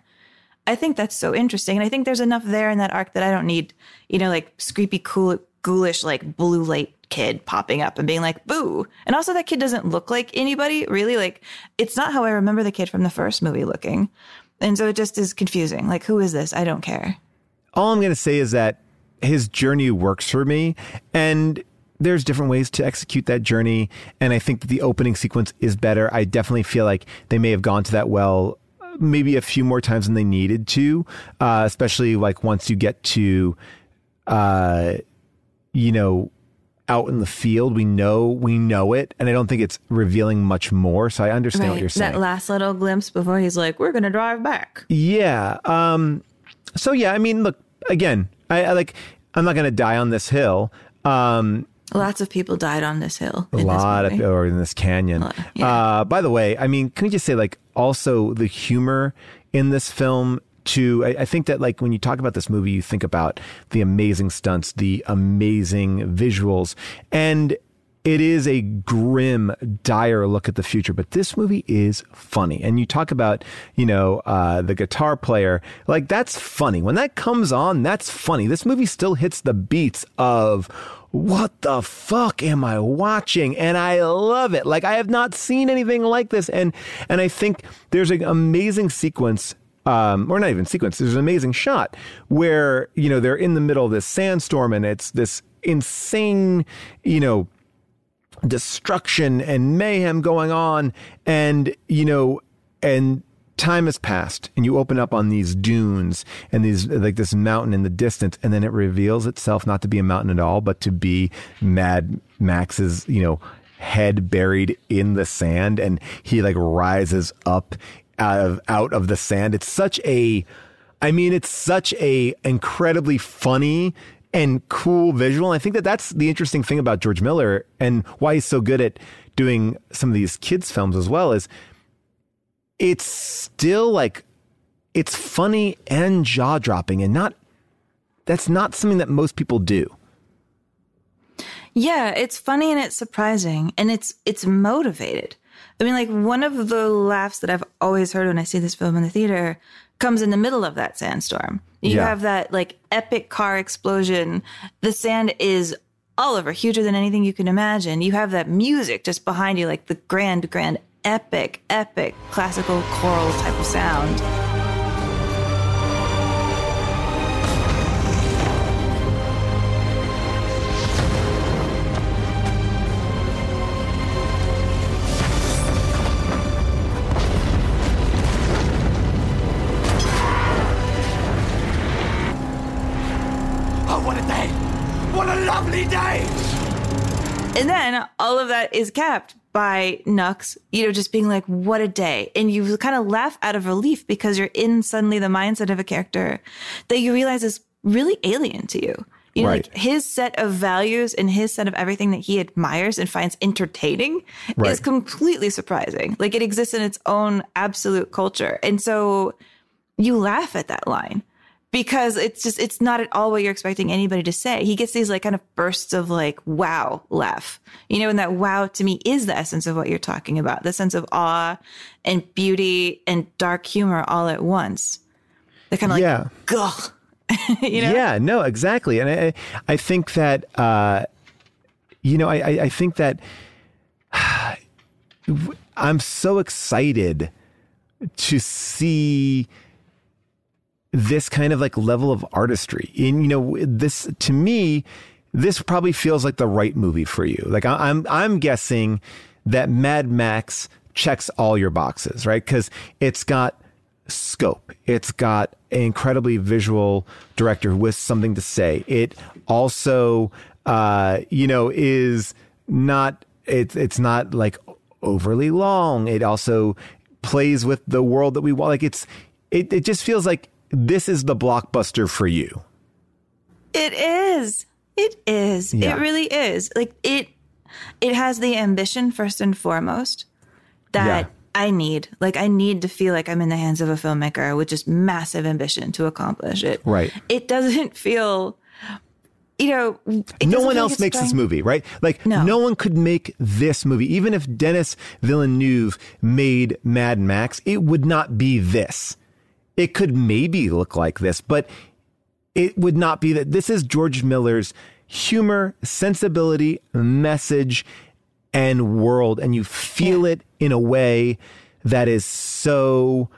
I think that's so interesting. And I think there's enough there in that arc that I don't need, you know, like screepy, cool, ghoulish, like blue light kid popping up and being like, boo. And also, that kid doesn't look like anybody, really. Like, it's not how I remember the kid from the first movie looking. And so it just is confusing. Like, who is this? I don't care. All I'm going to say is that his journey works for me. And there's different ways to execute that journey. And I think that the opening sequence is better. I definitely feel like they may have gone to that well maybe a few more times than they needed to, uh, especially like once you get to, uh, you know, out in the field, we know we know it, and I don't think it's revealing much more. So I understand what you're saying. That last little glimpse before he's like, we're going to drive back. Yeah. Um, so yeah, I mean, look again. I, I like. I'm not going to die on this hill. Um, Lots of people died on this hill. a lot of, or in this canyon. Uh, by the way, I mean, can we just say like also the humor in this film? To I, I think that like when you talk about this movie, you think about the amazing stunts, the amazing visuals, and it is a grim, dire look at the future. But this movie is funny, and you talk about you know uh, the guitar player, like that's funny. When that comes on, that's funny. This movie still hits the beats of what the fuck am I watching? And I love it. Like I have not seen anything like this. And and I think there's an amazing sequence. Um, or not even sequence. There's an amazing shot where you know they're in the middle of this sandstorm and it's this insane, you know, destruction and mayhem going on, and you know, and time has passed and you open up on these dunes and these like this mountain in the distance and then it reveals itself not to be a mountain at all but to be mad max's you know head buried in the sand and he like rises up out of out of the sand it's such a i mean it's such a incredibly funny and cool visual i think that that's the interesting thing about george miller and why he's so good at doing some of these kids films as well is it's still like it's funny and jaw dropping and not that's not something that most people do. Yeah, it's funny and it's surprising and it's it's motivated. I mean, like one of the laughs that I've always heard when I see this film in the theater comes in the middle of that sandstorm. You Yeah. have that like epic car explosion. The sand is all over, huger than anything you can imagine. You have that music just behind you, like the grand, grand, epic, epic classical choral type of sound. 30 days! And then all of that is capped by Nux, you know, just being like, what a day. And you kind of laugh out of relief because you're in suddenly the mindset of a character that you realize is really alien to you. You know, right. like his set of values and his set of everything that he admires and finds entertaining right. is completely surprising. Like it exists in its own absolute culture. And so you laugh at that line because it's just it's not at all what you're expecting anybody to say. He gets these like kind of bursts of like wow laugh. You know, and that wow to me is the essence of what you're talking about. The sense of awe and beauty and dark humor all at once. The kind of like Yeah. gugh. you know? Yeah, no, exactly. And I, I think that, uh, you know, I, I think that I'm so excited to see this kind of like level of artistry. And you know, this to me, this probably feels like the right movie for you. Like I, I'm, I'm guessing that Mad Max checks all your boxes, right? Because it's got scope. It's got an incredibly visual director with something to say. It also, uh, you know, is not. It's it's not like overly long. It also plays with the world that we want. Like it's it. It just feels like this is the blockbuster for you. It is. It is. Yeah. It really is. Like it it has the ambition first and foremost that Yeah. I need. Like I need to feel like I'm in the hands of a filmmaker with just massive ambition to accomplish it. Right. It doesn't feel you know, no one else makes this movie, right? Like no. one could make this movie. Even if Denis Villeneuve made Mad Max, it would not be this. It could maybe look like this, but it would not be that. This is George Miller's humor, sensibility, message, and world, and you feel it in a way that is so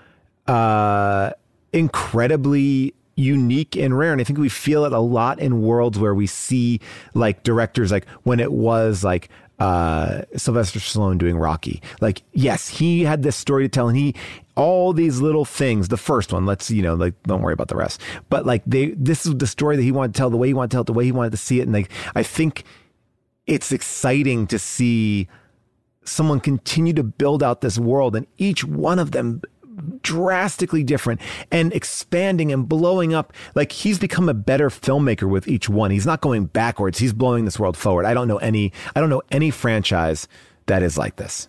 uh, incredibly unique and rare. And I think we feel it a lot in worlds where we see like directors, like when it was like uh, Sylvester Stallone doing Rocky. Like, yes, he had this story to tell, and he all these little things. The first one, let's you know, like don't worry about the rest. But like they, this is the story that he wanted to tell, the way he wanted to tell it, the way he wanted to see it, and like I think it's exciting to see someone continue to build out this world, and each one of them drastically different and expanding and blowing up. Like he's become a better filmmaker with each one. He's not going backwards. He's blowing this world forward. I don't know any I don't know any franchise that is like this.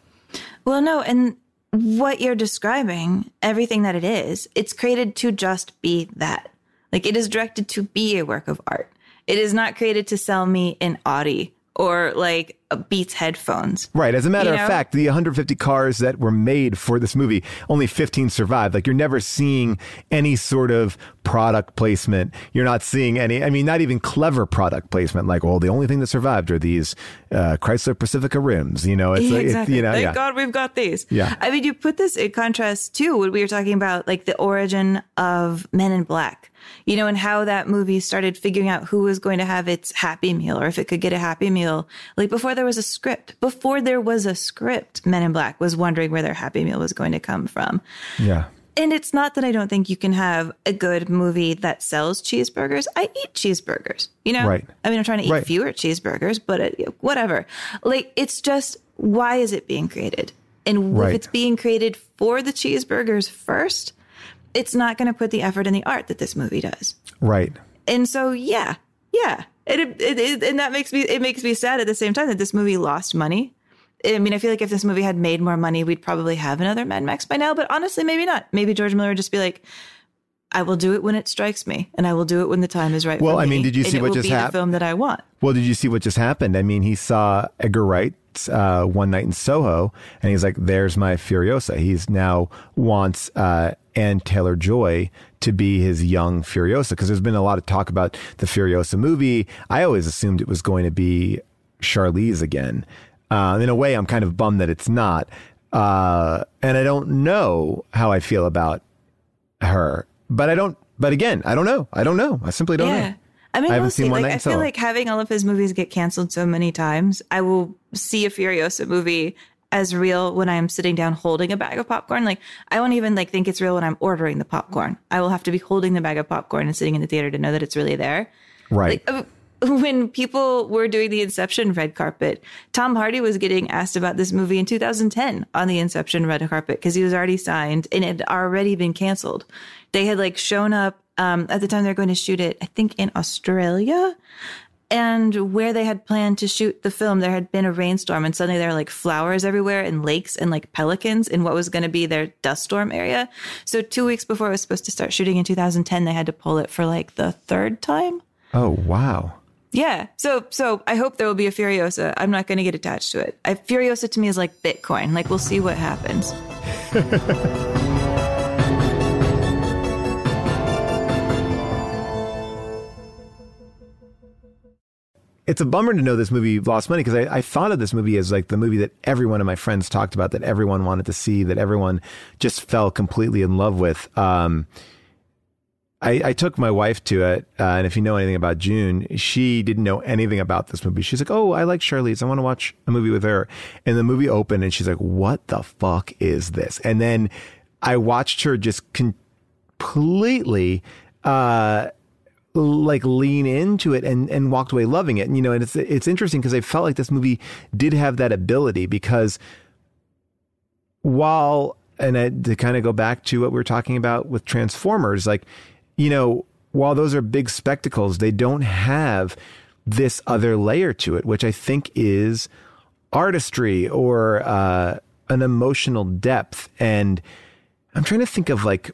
Well, no, and what you're describing, everything that it is, it's created to just be that. Like it is directed to be a work of art. It is not created to sell me an Audi or like Beats headphones. Right. As a matter You of fact, the 150 cars that were made for this movie, only 15 survived. Like you're never seeing any sort of product placement. You're not seeing any, I mean, not even clever product placement. Like, well, the only thing that survived are these uh, Chrysler Pacifica rims. You know, it's, Yeah, like, it's exactly. you know, Thank yeah. God we've got these. Yeah. I mean, you put this in contrast to what we were talking about, like the origin of Men in Black, you know, and how that movie started figuring out who was going to have its happy meal or if it could get a happy meal. Like before there was a script, before there was a script, Men in Black was wondering where their happy meal was going to come from. Yeah. And it's not that I don't think you can have a good movie that sells cheeseburgers. I eat cheeseburgers, you know? Right. I mean, I'm trying to eat Right. fewer cheeseburgers, but uh, it, whatever. Like, it's just, why is it being created? And Right. if it's being created for the cheeseburgers first, it's not going to put the effort in the art that this movie does. Right. And so, yeah, yeah. It, it, it, and that makes me, it makes me sad at the same time that this movie lost money. I mean, I feel like if this movie had made more money, we'd probably have another Mad Max by now, but honestly, maybe not. Maybe George Miller would just be like, I will do it when it strikes me, and I will do it when the time is right. Well, for I mean, me, did you see what just happened? The film that I want. Well, did you see what just happened? I mean, he saw Edgar Wright's uh, One Night in Soho, and he's like, "There's my Furiosa." He's now wants uh, Anya Taylor-Joy to be his young Furiosa because there's been a lot of talk about the Furiosa movie. I always assumed it was going to be Charlize again. Uh, in a way, I'm kind of bummed that it's not, uh, and I don't know how I feel about her. But I don't. But again, I don't know. I don't know. I simply don't yeah. know. I mean, I haven't we'll seen see. One Like, I feel like having all of his movies get canceled so many times, I will see a Furiosa movie as real when I'm sitting down holding a bag of popcorn. Like, I won't even like think it's real when I'm ordering the popcorn. I will have to be holding the bag of popcorn and sitting in the theater to know that it's really there. Right. Like, uh, when people were doing the Inception red carpet, Tom Hardy was getting asked about this movie in 2010 on the Inception red carpet because he was already signed and it had already been canceled. They had like shown up um, at the time they're going to shoot it, I think in Australia. And where they had planned to shoot the film, there had been a rainstorm, and suddenly there were like flowers everywhere and lakes and like pelicans in what was going to be their dust storm area. So, two weeks before it was supposed to start shooting in 2010, they had to pull it for like the third time. Oh wow. Yeah. So so I hope there will be a Furiosa. I'm not going to get attached to it. I, Furiosa to me is like Bitcoin. Like we'll see what happens. it's a bummer to know this movie lost money because I, I thought of this movie as like the movie that every one of my friends talked about, that everyone wanted to see, that everyone just fell completely in love with. Um, I, I took my wife to it, uh, and if you know anything about June, she didn't know anything about this movie. She's like, "Oh, I like Charlize. I want to watch a movie with her." And the movie opened, and she's like, "What the fuck is this?" And then I watched her just completely, uh, like lean into it and and walked away loving it. And you know, and it's it's interesting because I felt like this movie did have that ability because while and I, to kind of go back to what we were talking about with Transformers, like you know, while those are big spectacles, they don't have this other layer to it, which I think is artistry or uh, an emotional depth. And I'm trying to think of like,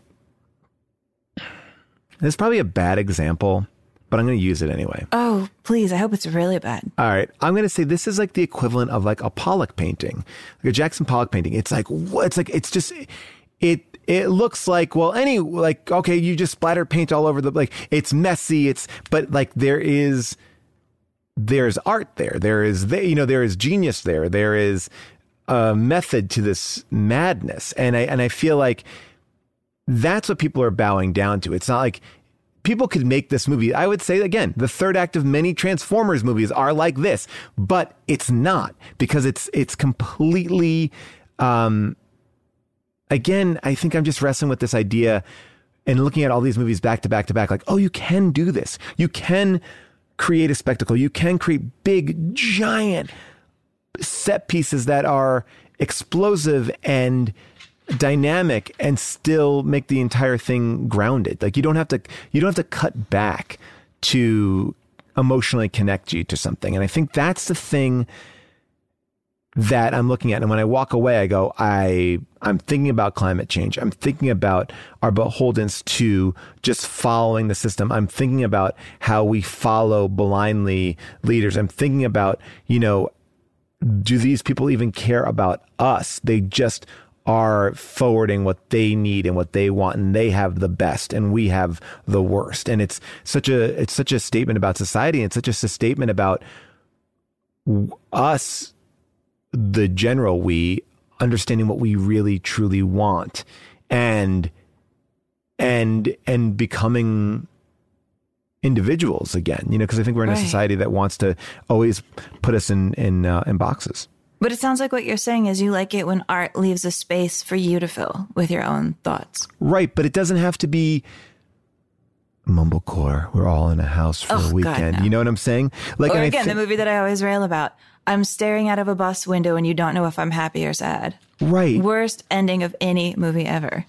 this is probably a bad example, but I'm going to use it anyway. Oh, please. I hope it's really bad. All right. I'm going to say this is like the equivalent of like a Pollock painting, like a Jackson Pollock painting. It's like. It's like, it's just, it, it looks like well any like okay you just splatter paint all over the like it's messy it's but like there is there's art there there is you know there is genius there there is a method to this madness and i and i feel like that's what people are bowing down to it's not like people could make this movie i would say again the third act of many transformers movies are like this but it's not because it's it's completely um again, I think I'm just wrestling with this idea and looking at all these movies back to back to back, like, oh, you can do this. You can create a spectacle. You can create big, giant set pieces that are explosive and dynamic and still make the entire thing grounded. Like you don't have to you don't have to cut back to emotionally connect you to something. And I think that's the thing that I'm looking at. And when I walk away, I go, I, I'm thinking about climate change. I'm thinking about our beholdens to just following the system. I'm thinking about how we follow blindly leaders. I'm thinking about, you know, do these people even care about us? They just are forwarding what they need and what they want and they have the best and we have the worst. And it's such a it's such a statement about society and it's such a statement about us the general we understanding what we really truly want and and and becoming individuals again you know because i think we're in a society that wants to always put us in in uh, in boxes but it sounds like what you're saying is you like it when art leaves a space for you to fill with your own thoughts right but it doesn't have to be mumblecore we're all in a house for Oh, a God, weekend no. you know what i'm saying like or again, thi- the movie that I always rail about. I'm staring out of a bus window and you don't know if I'm happy or sad. right Worst ending of any movie ever.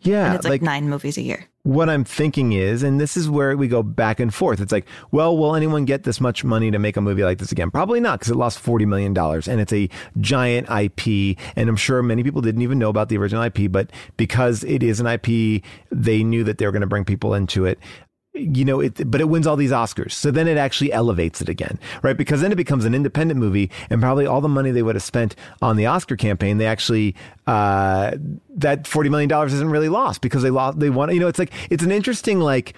yeah and it's like, nine movies a year. What I'm thinking is, and this is where we go back and forth. It's like, well, will anyone get this much money to make a movie like this again? Probably not, because it lost forty million dollars, and it's a giant IP. And I'm sure many people didn't even know about the original IP, but because it is an IP, they knew that they were going to bring people into it. You know, it, but it wins all these Oscars. So then it actually elevates it again, right? Because then it becomes an independent movie, and probably all the money they would have spent on the Oscar campaign, they actually uh, that forty million dollars isn't really lost because they lost. They want, you know, it's like it's an interesting like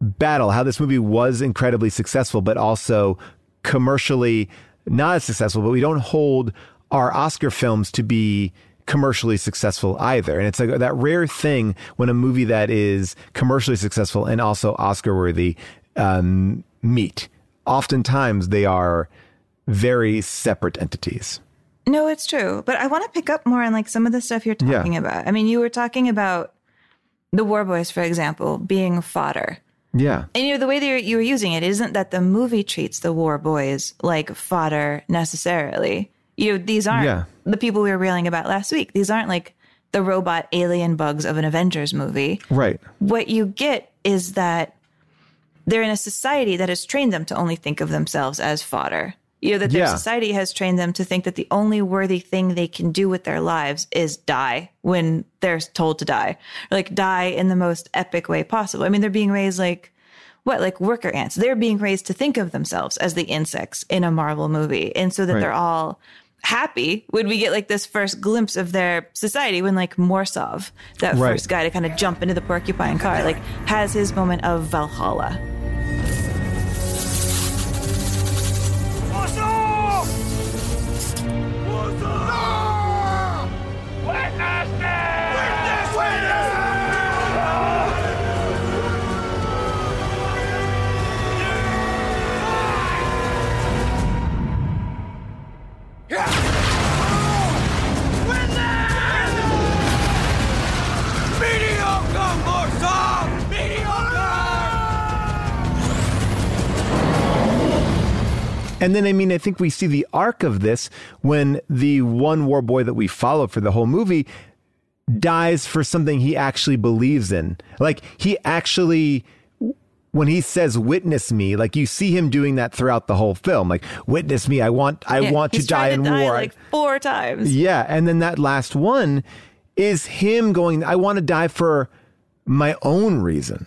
battle how this movie was incredibly successful, but also commercially not as successful. But we don't hold our Oscar films to be commercially successful either. And it's like that rare thing when a movie that is commercially successful and also Oscar worthy um, meet. Oftentimes they are very separate entities. No, it's true. But I want to pick up more on like some of the stuff you're Yeah. talking about. I mean, you were talking about the War Boys, for example, being fodder. Yeah. And you know, the way that you were using it isn't that the movie treats the War Boys like fodder necessarily. You know, these aren't Yeah. The people we were railing about last week. These aren't like the robot alien bugs of an Avengers movie. Right. What you get is that they're in a society that has trained them to only think of themselves as fodder. You know, that their Yeah. society has trained them to think that the only worthy thing they can do with their lives is die when they're told to die, like die in the most epic way possible. I mean, they're being raised like what, like worker ants. They're being raised to think of themselves as the insects in a Marvel movie. And so that Right. they're all happy when we get like this first glimpse of their society when like Morsov, that Right. first guy to kind of jump into the porcupine car, like has his moment of Valhalla. And then, I mean, I think we see the arc of this when the one war boy that we follow for the whole movie dies for something he actually believes in. Like, he actually, when he says "witness me," like you see him doing that throughout the whole film. Like, "Witness me, I want, I Yeah, want to die in die war." like four times. Yeah, and then that last one is him going, I want to die for my own reason.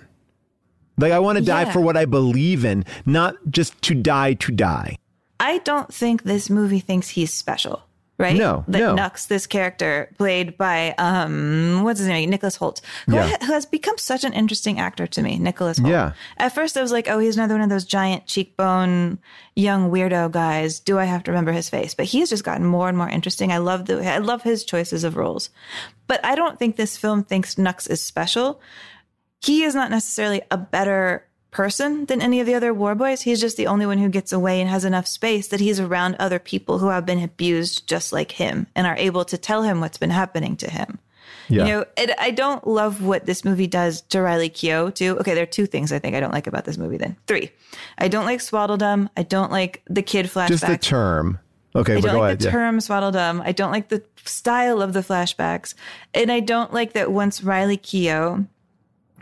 Like I want to die Yeah. for what I believe in, not just to die to die. I don't think this movie thinks he's special, right? No, that no. Nux, this character played by um, what's his name, Nicholas Hoult, who, Yeah. ha- who has become such an interesting actor to me, Nicholas Hoult. Yeah. At first, I was like, oh, he's another one of those giant cheekbone, young weirdo guys. Do I have to remember his face? But he's just gotten more and more interesting. I love the, I love his choices of roles. But I don't think this film thinks Nux is special. He is not necessarily a better person than any of the other war boys. He's just the only one who gets away and has enough space that he's around other people who have been abused just like him and are able to tell him what's been happening to him. Yeah. You know, it, I don't love what this movie does to Riley Keough too. Okay, there are two things I think I don't like about this movie. Then three, I don't like Swaddledum. I don't like the kid flashback. Just the term. Okay, I don't go like ahead. the yeah. term swaddledum. I don't like the style of the flashbacks. And I don't like that once Riley Keough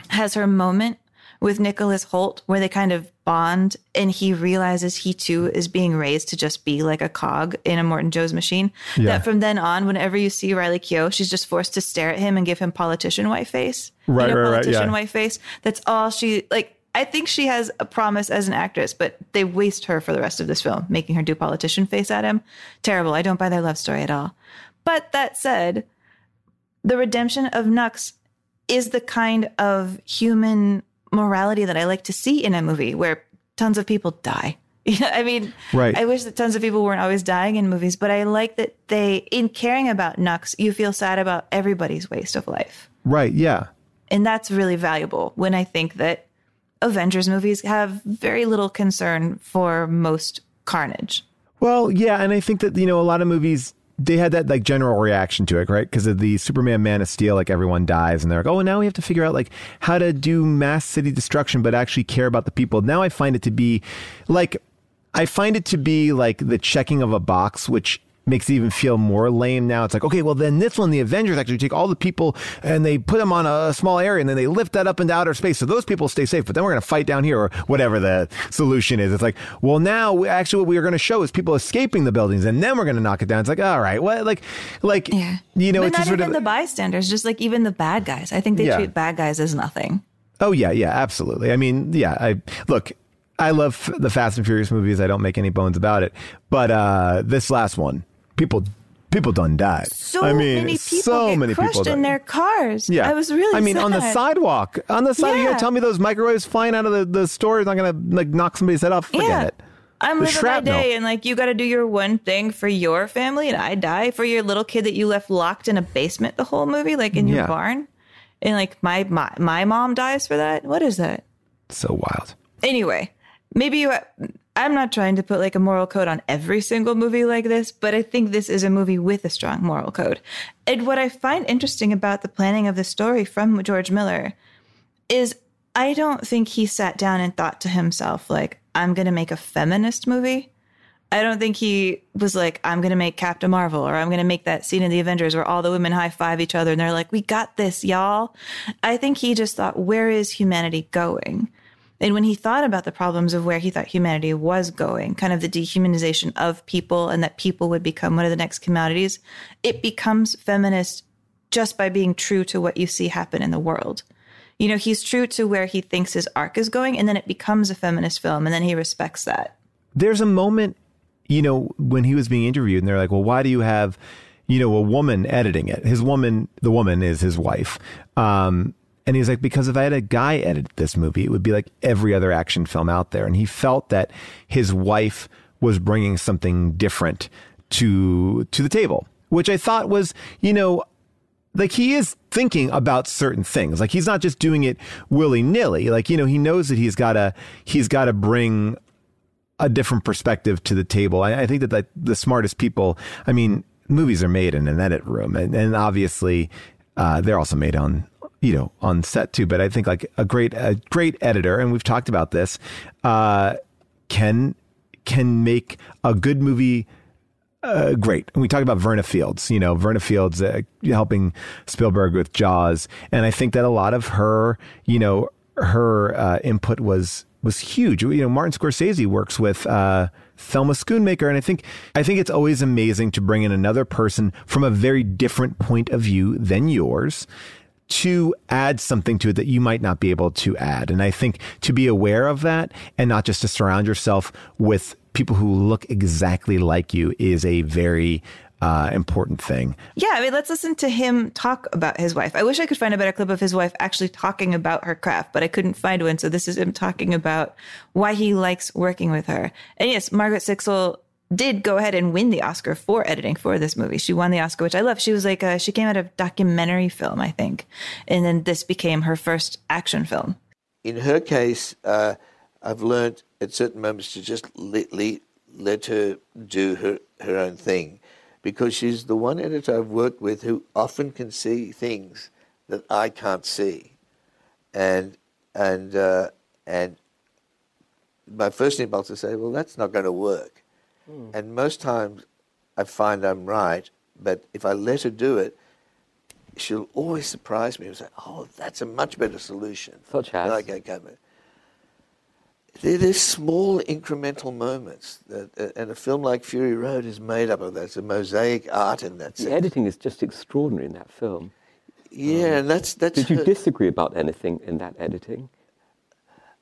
has her moment with Nicholas Hoult where they kind of bond and he realizes he too is being raised to just be like a cog in Immortan Joe's machine. Yeah. That from then on, whenever you see Riley Keough, she's just forced to stare at him and give him politician white face. Right, you know, right, right, yeah. white face. That's all she like. I think she has a promise as an actress, but they waste her for the rest of this film, making her do politician face at him. Terrible. I don't buy their love story at all. But that said, the redemption of Nux is the kind of human morality that I like to see in a movie where tons of people die. I mean, Right. I wish that tons of people weren't always dying in movies, but I like that they, in caring about Nux, you feel sad about everybody's waste of life. Right, yeah. And that's really valuable when I think that Avengers movies have very little concern for most carnage. Well, yeah, and I think that you know a lot of movies they had that like general reaction to it, right? Because of the Superman Man of Steel, like everyone dies, and they're like, oh, now we have to figure out like how to do mass city destruction, but actually care about the people. Now I find it to be like I find it to be like the checking of a box, which makes it even feel more lame now. It's like, okay, well then this one, the Avengers actually take all the people and they put them on a small area and then they lift that up into outer space. So those people stay safe, but then we're going to fight down here or whatever the solution is. It's like, well, now we, actually what we are going to show is people escaping the buildings and then we're going to knock it down. It's like, all right, what? Like, like, yeah. you know, but it's not even of, the bystanders, just like even the bad guys. I think they Yeah. treat bad guys as nothing. Oh yeah, yeah, absolutely. I mean, yeah, I look, I love the Fast and Furious movies. I don't make any bones about it. But uh this last one, people people done died. So I mean, many people so get many crushed people in died. their cars. yeah, I was really. I mean, on the sidewalk, on the side. You Yeah. gonna tell me those microwaves flying out of the, the store is not gonna like knock somebody's head off? Forget Yeah. it. I'm The living shrapnel. my day, and like you got to do your one thing for your family, and I die for your little kid that you left locked in a basement the whole movie, like in Yeah. your barn, and like my my my mom dies for that. What is that? So wild. Anyway, maybe you. I'm not trying to put like a moral code on every single movie like this, but I think this is a movie with a strong moral code. And what I find interesting about the planning of the story from George Miller is I don't think he sat down and thought to himself, like, I'm going to make a feminist movie. I don't think he was like, I'm going to make Captain Marvel or I'm going to make that scene in the Avengers where all the women high five each other and they're like, we got this, y'all. I think he just thought, where is humanity going? And when he thought about the problems of where he thought humanity was going, kind of the dehumanization of people and that people would become one of the next commodities, it becomes feminist just by being true to what you see happen in the world. You know, he's true to where he thinks his arc is going, and then it becomes a feminist film, and then he respects that. There's a moment, you know, when he was being interviewed, and they're like, "Well, why do you have, you know, a woman editing it?" His woman, the woman, is his wife. Um, and he's like, because if I had a guy edit this movie, it would be like every other action film out there. And he felt that his wife was bringing something different to to the table, which I thought was, you know, like he is thinking about certain things. Like he's not just doing it willy nilly. Like you know, he knows that he's got to he's got to bring a different perspective to the table. I, I think that like, the smartest people. I mean, movies are made in an edit room, and, and obviously uh, they're also made on you know on set too. But I think like a great a great editor, and we've talked about this, uh, can can make a good movie uh, great. And we talk about Verna Fields, you know, Verna Fields uh, helping Spielberg with Jaws, and I think that a lot of her, you know, her uh, input was was huge. You know, Martin Scorsese works with uh, Thelma Schoonmaker, and I think I think it's always amazing to bring in another person from a very different point of view than yours to add something to it that you might not be able to add. And I think to be aware of that and not just to surround yourself with people who look exactly like you is a very uh, important thing. Yeah, I mean, let's listen to him talk about his wife. I wish I could find a better clip of his wife actually talking about her craft, but I couldn't find one. So this is him talking about why he likes working with her. And yes, Margaret Sixel did go ahead and win the Oscar for editing for this movie. She won the Oscar, which I love. She was like, a, she came out of documentary film, I think, and then this became her first action film. In her case, uh, I've learned at certain moments to just let, let, let her do her, her own thing because she's the one editor I've worked with who often can see things that I can't see. And, and, uh, and my first impulse is to say, well, that's not going to work. Mm. And most times I find I'm right, but if I let her do it, she'll always surprise me and say, oh, that's a much better solution. Such as? Like, okay, there's small incremental moments, that, uh, and a film like Fury Road is made up of that. It's a mosaic art in that the sense. editing is just extraordinary in that film. Yeah, um, and that's that's. Did you her, disagree about anything in that editing?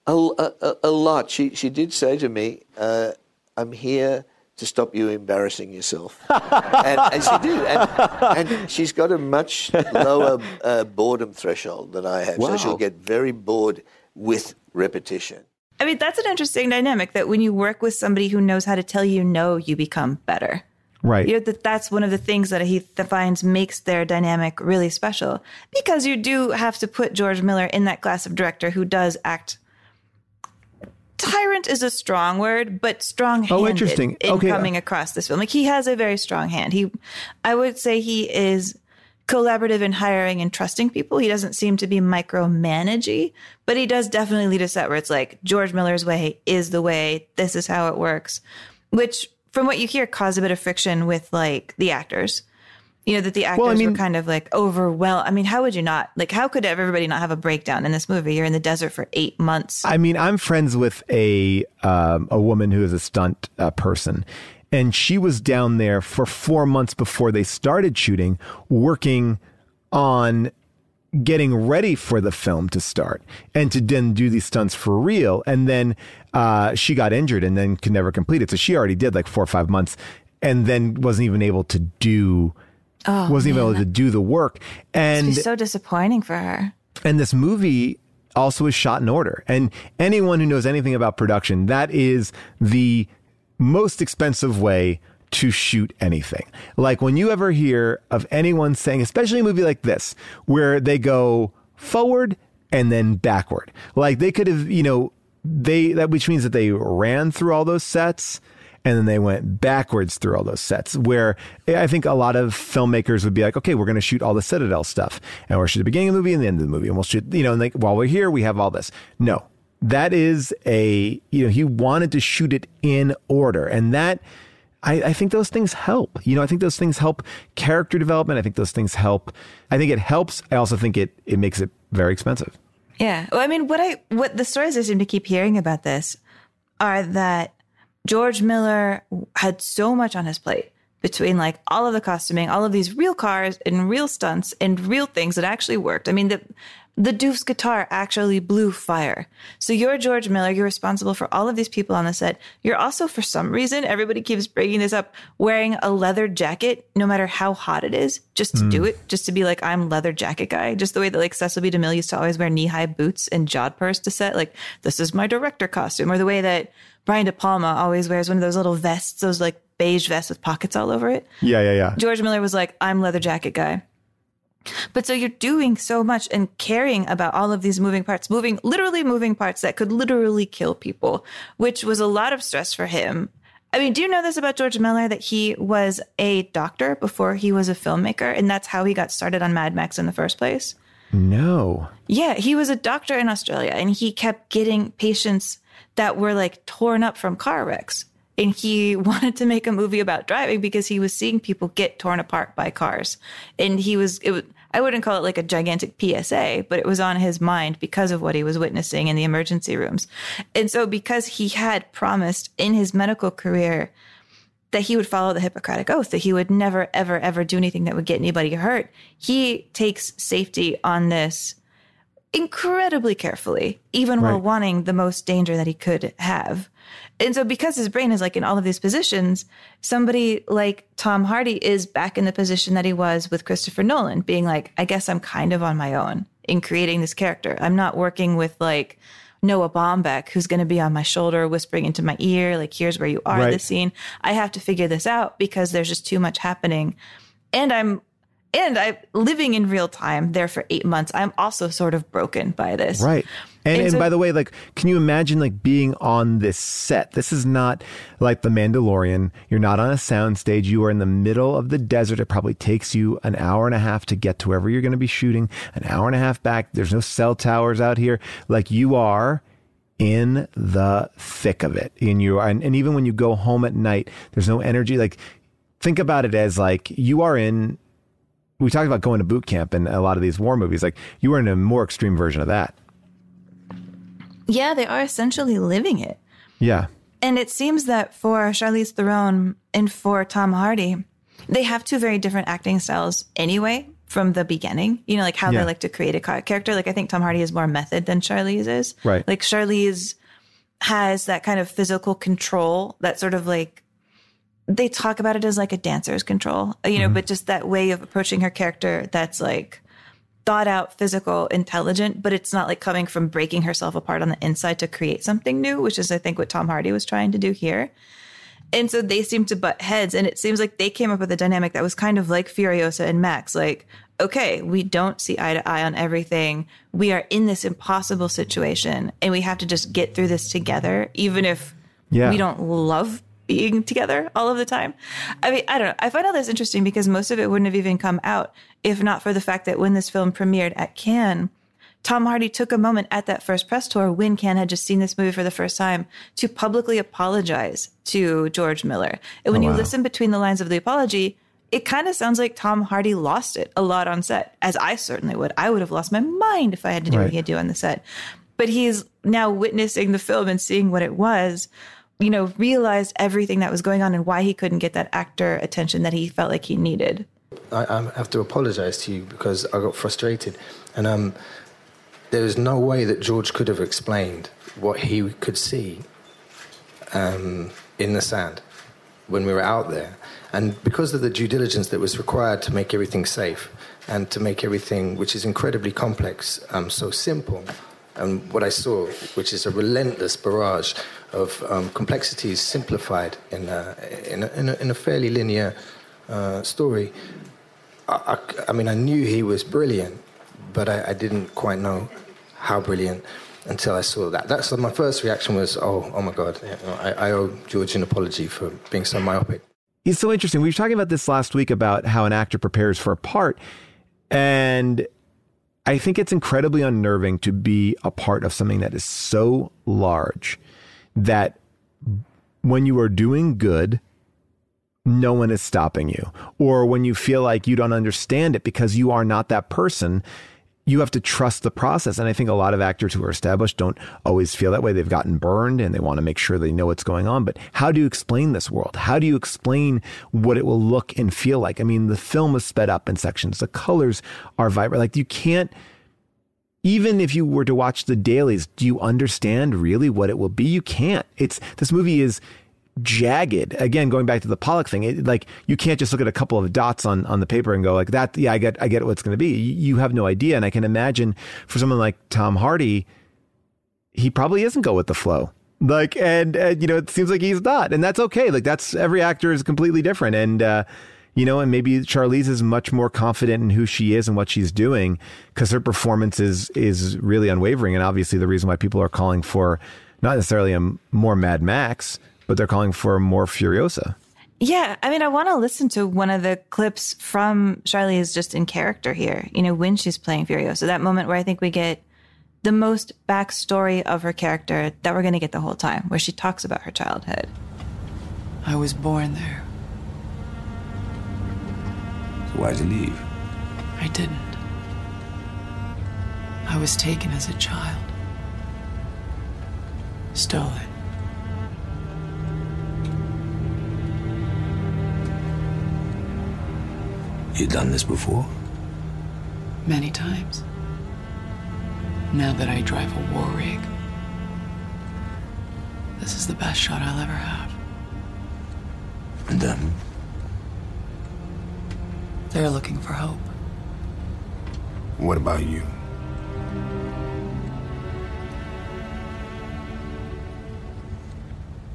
A, a, a lot. She she did say to me, uh, "I'm here to stop you embarrassing yourself," and, and, she did. And, and, she's got a much lower uh, boredom threshold than I have, wow. so she'll get very bored with repetition. I mean, that's an interesting dynamic that when you work with somebody who knows how to tell you no, you become better. Right. You know, that that's one of the things that he finds makes their dynamic really special because you do have to put George Miller in that class of director who does act. Tyrant is a strong word, but strong handed oh, interesting. in okay. coming across this film. Like he has a very strong hand. He, I would say he is collaborative in hiring and trusting people. He doesn't seem to be micromanagey, but he does definitely lead us set where it's like George Miller's way is the way. This is how it works, which from what you hear caused a bit of friction with like the actors. You know that the actors well, I mean, were kind of like overwhelmed. I mean, how would you not like? How could everybody not have a breakdown in this movie? You're in the desert for eight months. I mean, I'm friends with a um, a woman who is a stunt uh, person, and she was down there for four months before they started shooting, working on getting ready for the film to start and to then do these stunts for real. And then uh, she got injured and then could never complete it. So she already did like four or five months and then wasn't even able to do. Oh, wasn't man. even able to do the work, and she's so disappointing for her. And this movie also is shot in order. And anyone who knows anything about production, that is the most expensive way to shoot anything. Like when you ever hear of anyone saying, especially a movie like this, where they go forward and then backward. Like they could have, you know, they that which means that they ran through all those sets and then they went backwards through all those sets where I think a lot of filmmakers would be like, okay, we're going to shoot all the Citadel stuff and we'll shoot the beginning of the movie and the end of the movie and we'll shoot, you know, and like while we're here, we have all this. No, that is a you know he wanted to shoot it in order. And that I, I, think those things help. You know i think those things help character development. I think those things help i think it helps. I also think it it makes it very expensive. Yeah. Well i mean what i what the stories i seem to keep hearing about this are that george miller had so much on his plate between like all of the costuming all of these real cars and real stunts and real things that actually worked i mean the the Doof's guitar actually blew fire. So you're George Miller. You're responsible for all of these people on the set. You're also, for some reason, everybody keeps bringing this up, wearing a leather jacket, no matter how hot it is, just to mm. do it, just to be like, I'm leather jacket guy. Just the way that like Cecil B. DeMille used to always wear knee high boots and jodhpurs to set. Like, this is my director costume. Or the way that Brian De Palma always wears one of those little vests, those like beige vests with pockets all over it. Yeah, yeah, yeah. George Miller was like, I'm leather jacket guy. But so you're doing so much and caring about all of these moving parts, moving, literally moving parts that could literally kill people, which was a lot of stress for him. I mean, do you know this about George Miller that he was a doctor before he was a filmmaker? And that's how he got started on Mad Max in the first place? No. Yeah, he was a doctor in Australia and he kept getting patients that were like torn up from car wrecks and he wanted to make a movie about driving because he was seeing people get torn apart by cars. And he was, it was, I wouldn't call it like a gigantic PSA, but it was on his mind because of what he was witnessing in the emergency rooms. And so, because he had promised in his medical career that he would follow the Hippocratic Oath, that he would never, ever, ever do anything that would get anybody hurt, he takes safety on this incredibly carefully, even while wanting the most danger that he could have. And so, because his brain is like in all of these positions, somebody like Tom Hardy is back in the position that he was with Christopher Nolan, being like, I guess I'm kind of on my own in creating this character. I'm not working with like Noah Baumbach, who's going to be on my shoulder, whispering into my ear, like, here's where you are in Right. this scene. I have to figure this out because there's just too much happening. And I'm and I'm living in real time there for eight months. I'm also sort of broken by this. Right. And, And and, so- by the way, like, can you imagine like being on this set? This is not like The Mandalorian. You're not on a soundstage. You are in the middle of the desert. It probably takes you an hour and a half to get to wherever you're going to be shooting. An hour and a half back. There's no cell towers out here. Like you are in the thick of it. And you are, and, and even when you go home at night, there's no energy. Like, think about it as like you are in. We talked about going to boot camp in a lot of these war movies. Like you were in a more extreme version of that. Yeah, they are essentially living it. Yeah. And it seems that for Charlize Theron and for Tom Hardy, they have two very different acting styles anyway from the beginning. You know, like how Yeah. they like to create a character. Like I think Tom Hardy is more method than Charlize is. Right. Like Charlize has that kind of physical control that sort of like they talk about it as like a dancer's control, you know, mm-hmm. but just that way of approaching her character that's like thought out, physical, intelligent, but it's not like coming from breaking herself apart on the inside to create something new, which is, I think, what Tom Hardy was trying to do here. And so they seem to butt heads, and it seems like they came up with a dynamic that was kind of like Furiosa and Max. Like, okay, we don't see eye to eye on everything. We are in this impossible situation, and we have to just get through this together, even if Yeah. we don't love being together all of the time. I mean, I don't know. I find all this interesting because most of it wouldn't have even come out if not for the fact that when this film premiered at Cannes, Tom Hardy took a moment at that first press tour when Cannes had just seen this movie for the first time to publicly apologize to George Miller. And when Oh, you listen between the lines of the apology, it kind of sounds like Tom Hardy lost it a lot on set, as I certainly would. I would have lost my mind if I had to do Right. what he had to do on the set. But he's now witnessing the film and seeing what it was, you know, realized everything that was going on and why he couldn't get that actor attention that he felt like he needed. I, I have to apologize to you because I got frustrated. And um, there is no way that George could have explained what he could see um, in the sand when we were out there. And because of the due diligence that was required to make everything safe and to make everything, which is incredibly complex, um, so simple, and what I saw, which is a relentless barrage of um, complexities simplified in a, in a, in a, in a fairly linear uh, story. I, I, I mean, I knew he was brilliant, but I, I didn't quite know how brilliant until I saw that. That's my first reaction was, oh, oh my God, I, I owe George an apology for being so myopic. It's so interesting. We were talking about this last week about how an actor prepares for a part. And I think it's incredibly unnerving to be a part of something that is so large that when you are doing good, no one is stopping you. Or when you feel like you don't understand it because you are not that person, you have to trust the process. And I think a lot of actors who are established don't always feel that way. They've gotten burned and they want to make sure they know what's going on. But how do you explain this world? How do you explain what it will look and feel like? I mean, the film is sped up in sections, the colors are vibrant. Like you can't even if you were to watch the dailies, do you understand really what it will be? You can't. It's this movie is jagged. Again, going back to the Pollock thing, it, like you can't just look at a couple of dots on on the paper and go like that. Yeah, I get I get what it's going to be. You, you have no idea, and I can imagine for someone like Tom Hardy, he probably isn't go with the flow. Like, and, and you know, it seems like he's not, and that's okay. Like, that's every actor is completely different, and. uh you know, and maybe Charlize is much more confident in who she is and what she's doing because her performance is is really unwavering. And obviously, the reason why people are calling for not necessarily a more Mad Max, but they're calling for more Furiosa. Yeah, I mean, I want to listen to one of the clips from Charlize just in character here. You know, when she's playing Furiosa, that moment where I think we get the most backstory of her character that we're going to get the whole time, where she talks about her childhood. I was born there. Why'd you leave? I didn't. I was taken as a child. Stolen. You've done this before? Many times. Now that I drive a war rig, this is the best shot I'll ever have. And them? They're looking for hope. What about you?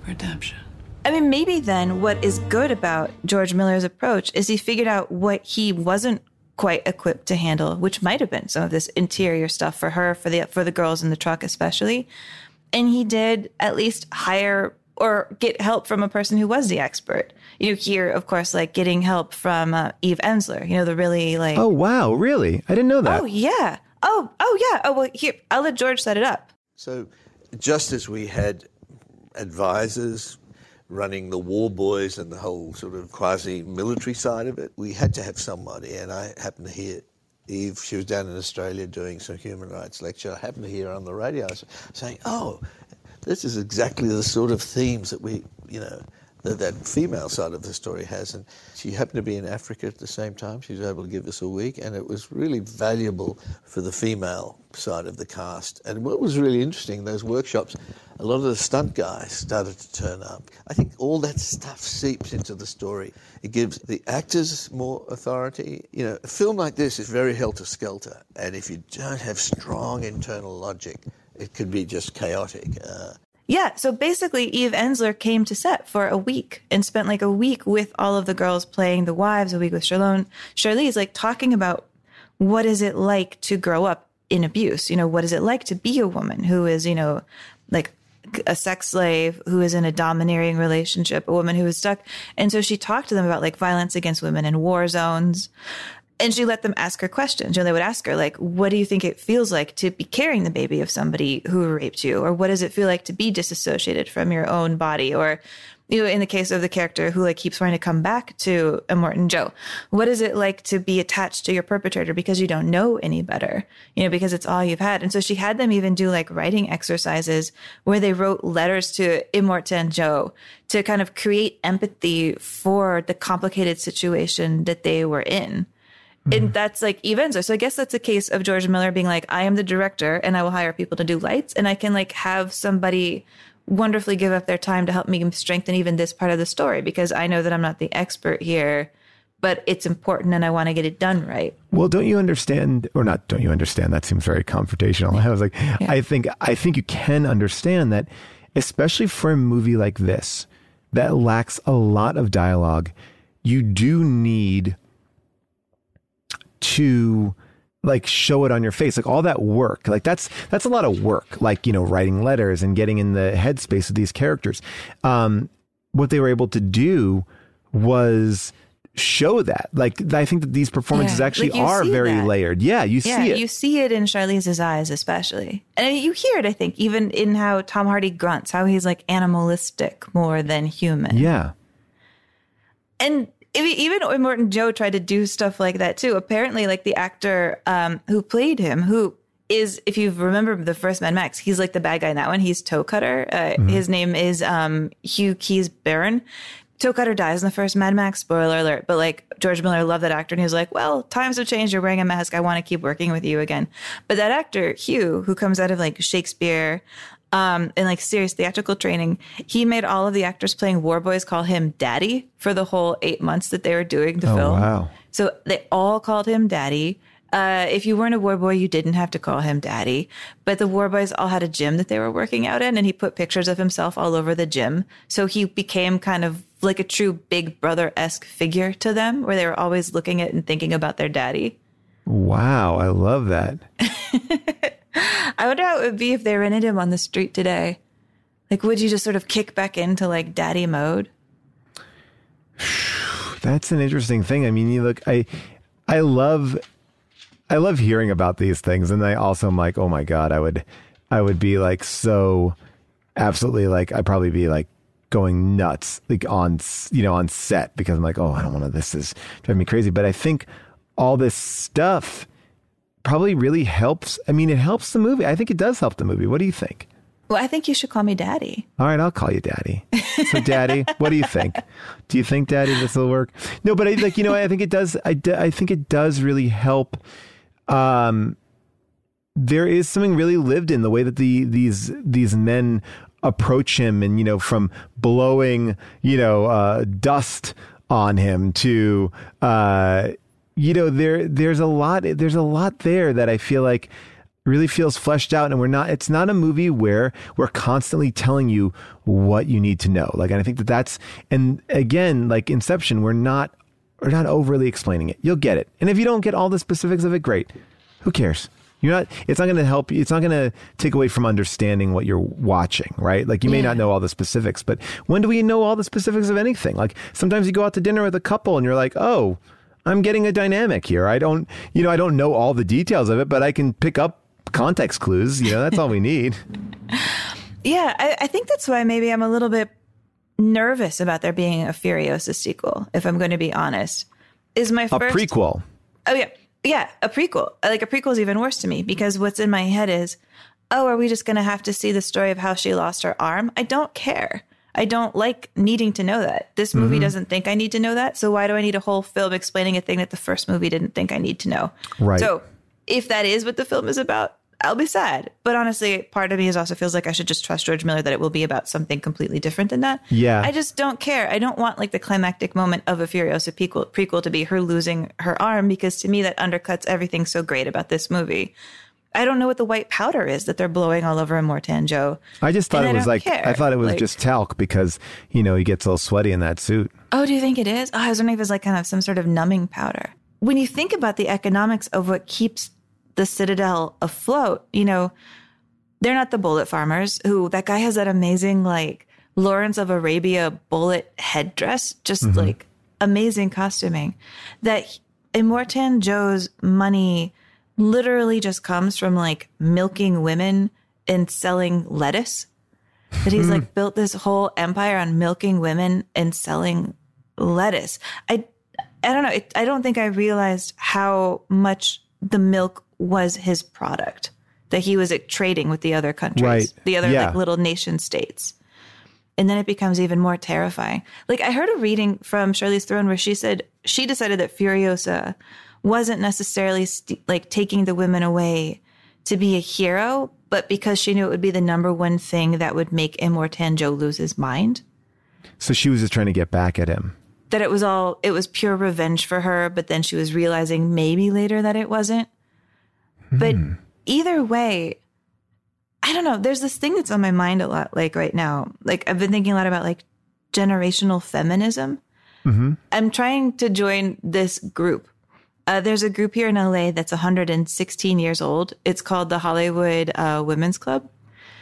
Redemption. I mean, maybe then what is good about George Miller's approach is he figured out what he wasn't quite equipped to handle, which might have been some of this interior stuff for her, for the for the girls in the truck especially. And he did at least hire or get help from a person who was the expert. You know, here, of course, like getting help from uh, Eve Ensler. You know, the really like. Oh wow, really? I didn't know that. Oh yeah. Oh oh yeah. Oh well, here I'll let George set it up. So, just as we had advisors running the war boys and the whole sort of quasi military side of it, we had to have somebody. And I happened to hear Eve, she was down in Australia doing some human rights lecture. I happened to hear her on the radio saying, Oh, this is exactly the sort of themes that we, you know, that, that female side of the story has. And she happened to be in Africa at the same time. She was able to give us a week, and it was really valuable for the female side of the cast. And what was really interesting, those workshops, a lot of the stunt guys started to turn up. I think all that stuff seeps into the story. It gives the actors more authority. You know, a film like this is very helter skelter, and if you don't have strong internal logic, it could be just chaotic. Uh, yeah, so basically, Eve Ensler came to set for a week and spent like a week with all of the girls playing the wives, a week with Charlone. Charlize, like talking about what is it like to grow up in abuse? You know, what is it like to be a woman who is, you know, like a sex slave who is in a domineering relationship, a woman who is stuck. And so she talked to them about like violence against women in war zones, and she let them ask her questions. Know, they would ask her, like, what do you think it feels like to be carrying the baby of somebody who raped you? Or what does it feel like to be disassociated from your own body? Or, you know, in the case of the character who like keeps wanting to come back to Immortan Joe, what is it like to be attached to your perpetrator because you don't know any better, you know, because it's all you've had. And so she had them even do like writing exercises where they wrote letters to Immortan Joe to kind of create empathy for the complicated situation that they were in. And mm-hmm. that's like Eve Ensler. So I guess that's a case of George Miller being like, I am the director and I will hire people to do lights and I can like have somebody wonderfully give up their time to help me strengthen even this part of the story because I know that I'm not the expert here, but it's important and I want to get it done right. Well, don't you understand or not don't you understand that seems very confrontational. I was like yeah. I think I think you can understand that especially for a movie like this that lacks a lot of dialogue, you do need to like show it on your face like all that work like that's that's a lot of work like you know writing letters and getting in the headspace of these characters. Um what they were able to do was show that like i think that these performances yeah, actually like are very that. layered. Yeah you yeah, see it. you see it in charlize's eyes especially. And you hear it i think even in how tom hardy grunts how he's like animalistic more than human. Yeah. And even Immortan Joe tried to do stuff like that too. Apparently, like the actor um, who played him, who is, if you remember the first Mad Max, he's like the bad guy in that one. He's Toe Cutter. Uh, mm-hmm. His name is um, Hugh Keays-Byrne. Toe Cutter dies in the first Mad Max. Spoiler alert. But like George Miller loved that actor, and he was like, "Well, times have changed. You're wearing a mask. I want to keep working with you again." But that actor Hugh, who comes out of like Shakespeare, um, in like serious theatrical training, he made all of the actors playing war boys call him daddy for the whole eight months that they were doing the oh, film. Wow. So they all called him daddy. Uh, if you weren't a war boy, you didn't have to call him daddy. But the war boys all had a gym that they were working out in, and he put pictures of himself all over the gym. So he became kind of like a true big brother esque figure to them, where they were always looking at and thinking about their daddy. Wow, I love that. I wonder how it would be if they rented him on the street today. Like, would you just sort of kick back into like daddy mode? That's an interesting thing. I mean, you look, I, I love, I love hearing about these things, and I also am like, oh my god, I would, I would be like so, absolutely like, I'd probably be like going nuts like on you know on set because I'm like, oh, I don't want to. This is driving me crazy. But I think all this stuff probably really helps. I mean, it helps the movie. I think it does help the movie. What do you think? Well, I think you should call me daddy. All right, I'll call you daddy. So, daddy, what do you think? Do you think, daddy, this will work? No, but I like, you know, I think it does. I, I think it does really help. Um, there is something really lived in the way that the these these men approach him, and you know, from blowing you know uh, dust on him to uh, you know, there there's a lot there's a lot there that I feel like really feels fleshed out and we're not it's not a movie where we're constantly telling you what you need to know. Like and i think that that's and again like inception we're not we're not overly explaining it. You'll get it. And if you don't get all the specifics of it great. Who cares? You're not it's not going to help you it's not going to take away from understanding what you're watching right? Like you may Yeah. not know all the specifics but when do we know all the specifics of anything? Like sometimes you go out to dinner with a couple and you're like oh i'm getting a dynamic here i don't you know i don't know all the details of it but i can pick up context clues you know that's all we need Yeah, I, I think that's why maybe I'm a little bit nervous about there being a Furiosa sequel, if I'm going to be honest. Is my first a prequel Oh yeah. Yeah, a prequel. Like a prequel is even worse to me because what's in my head is, oh, are we just going to have to see the story of how she lost her arm? I don't care. I don't like needing to know that. This movie Mhm. doesn't think I need to know that. So why do I need a whole film explaining a thing that the first movie didn't think I need to know? Right. So if that is what the film is about, I'll be sad. But honestly, part of me is also feels like I should just trust George Miller that it will be about something completely different than that. Yeah. I just don't care. I don't want like the climactic moment of a Furiosa prequel, prequel to be her losing her arm because to me that undercuts everything so great about this movie. I don't know what the white powder is that they're blowing all over Immortan Joe. I just thought And it was like care. I thought it was Like- just talc because you know he gets a little sweaty in that suit. Oh, do you think it is? Oh, I was wondering if it's like kind of some sort of numbing powder. When you think about the economics of what keeps the Citadel afloat, you know, they're not the bullet farmers who that guy has that amazing like Lawrence of Arabia bullet headdress, just Mhm. like amazing costuming. That Immortan Joe's money literally just comes from like milking women and selling lettuce. That he's like hmm. built this whole empire on milking women and selling lettuce. I I don't know. It, I don't think I realized how much the milk was his product that he was like, trading with the other countries, Right. the other Yeah. like little nation states. And then it becomes even more terrifying. Like I heard a reading from Charlize Theron where she said she decided that Furiosa wasn't necessarily st- like taking the women away to be a hero, but because she knew it would be the number one thing that would make Immortan Joe lose his mind. So she was just trying to get back at him. That it was all it was pure revenge for her, but then she was realizing maybe later that it wasn't. But either way, I don't know. There's this thing that's on my mind a lot, like right now. Like I've been thinking a lot about like generational feminism. Mm-hmm. I'm trying to join this group. Uh, there's a group here in LA that's 116 years old. It's called the Hollywood uh, Women's Club,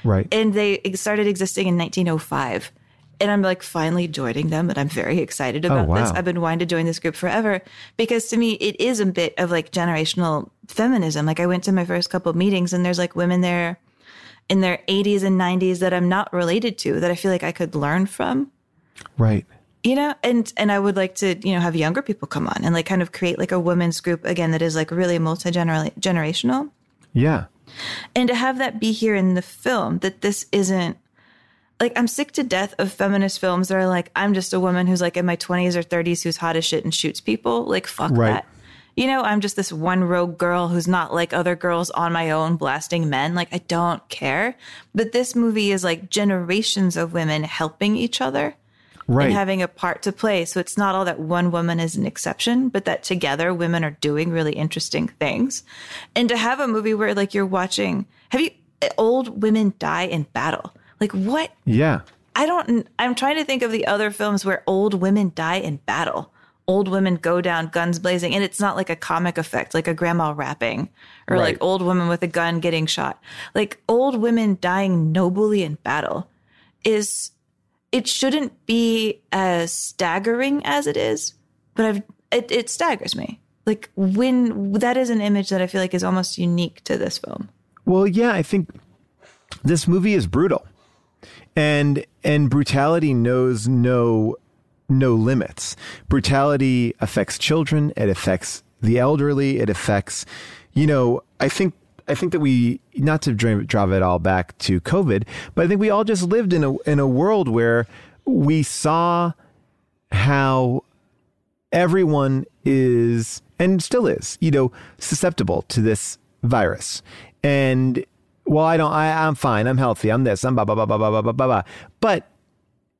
Right. and they started existing in 1905. And I'm like finally joining them, and I'm very excited Oh, about this. I've been wanting to join this group forever because to me, it is a bit of like generational feminism. Like I went to my first couple of meetings, and there's like women there in their 80s and 90s that I'm not related to that I feel like I could learn from Right. You know and and i would like to you know have younger people come on and like kind of create like a women's group again that is like really multi-generational Yeah. and to have that be here in the film that this isn't like i'm sick to death of feminist films that are like i'm just a woman who's like in my 20s or 30s who's hot as shit and shoots people. Like fuck Right. that. You know i'm just this one rogue girl who's not like other girls on my own blasting men. Like i don't care. But this movie is like generations of women helping each other Right. and having a part to play. So it's not all that one woman is an exception, but that together women are doing really interesting things. And to have a movie where like you're watching, have you old women die in battle? Like what? Yeah. I don't I'm trying to think of the other films where old women die in battle. Old women go down guns blazing and it's not like a comic effect like a grandma rapping or Right. like old woman with a gun getting shot. Like old women dying nobly in battle is it shouldn't be as staggering as it is, but I've it, it staggers me. Like when that is an image that I feel like is almost unique to this film. Well, yeah, I think this movie is brutal. and and brutality knows no no limits. Brutality affects children. It affects the elderly. It affects, you know, I think I think that we not to drive it all back to COVID, but I think we all just lived in a in a world where we saw how everyone is and still is, you know, susceptible to this virus. And well, I don't, I, I'm fine. I'm healthy. I'm this. I'm blah, blah, blah, blah, blah, blah, blah, blah. But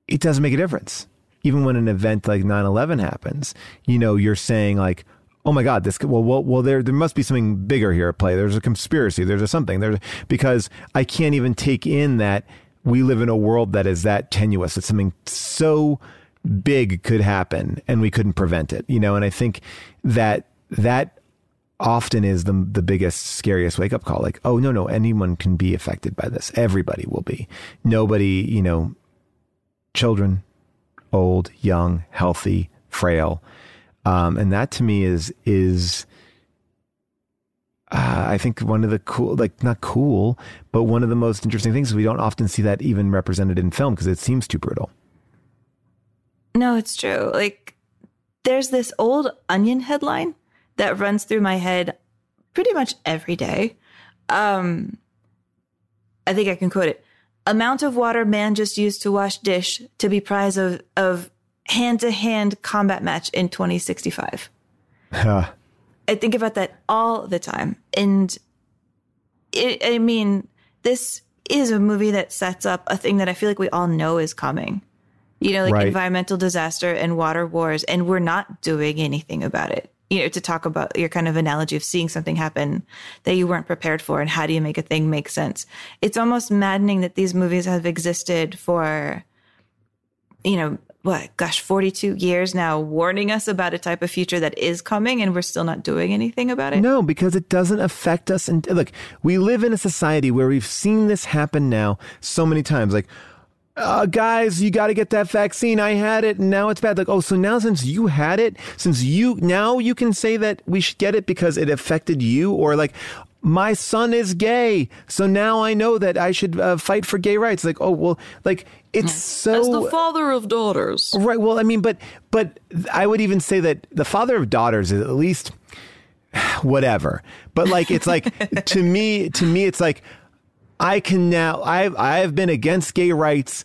it doesn't make a difference. Even when an event like 9 11 happens, you know, you're saying, like, oh my God, this, well, well, well, there, there must be something bigger here at play. There's a conspiracy. There's a something. There's, because I can't even take in that we live in a world that is that tenuous. It's something so big could happen and we couldn't prevent it, you know? And I think that that often is the the biggest scariest wake up call like oh no no anyone can be affected by this everybody will be nobody you know children old young healthy frail um, and that to me is is uh, I think one of the cool like not cool but one of the most interesting things is we don't often see that even represented in film because it seems too brutal No, it's true. Like, there's this old Onion headline that runs through my head pretty much every day. Um, I think I can quote it. Amount of water man just used to wash dish to be prize of of hand to hand combat match in 2065. I think about that all the time. And it, I mean, this is a movie that sets up a thing that I feel like we all know is coming. You know, like Right. environmental disaster and water wars, and we're not doing anything about it. You know, to talk about your kind of analogy of seeing something happen that you weren't prepared for, and how do you make a thing make sense? It's almost maddening that these movies have existed for, you know, what, gosh, 42 years now, warning us about a type of future that is coming, and we're still not doing anything about it. No, because it doesn't affect us. And look, we live in a society where we've seen this happen now so many times. Like, uh, guys, you got to get that vaccine. I had it, and now it's bad. Like, oh, so now since you had it, since you now you can say that we should get it because it affected you, or like. My son is gay, so now I know that I should uh, fight for gay rights. Like, oh well, like it's so As the father of daughters. Right. Well, I mean, but but I would even say that the father of daughters is at least whatever. But like it's like to me to me it's like I can now I've I've been against gay rights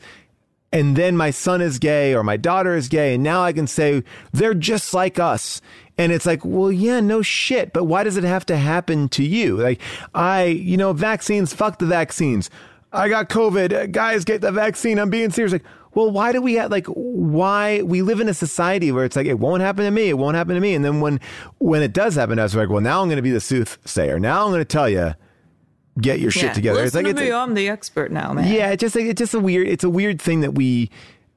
and then my son is gay or my daughter is gay and now I can say they're just like us. And it's like, well, yeah, no shit. But why does it have to happen to you? Like, I, you know, vaccines, fuck the vaccines. I got COVID. Uh, Guys, get the vaccine. I'm being serious. Like, well, why do we have like why we live in a society where it's like it won't happen to me, it won't happen to me, and then when when it does happen to us, we're like, well, now I'm going to be the soothsayer. Now I'm going to tell you, get your shit together. Listen it's like to it's me, I'm the expert now, man. yeah, it's just like it's just a weird it's a weird thing that we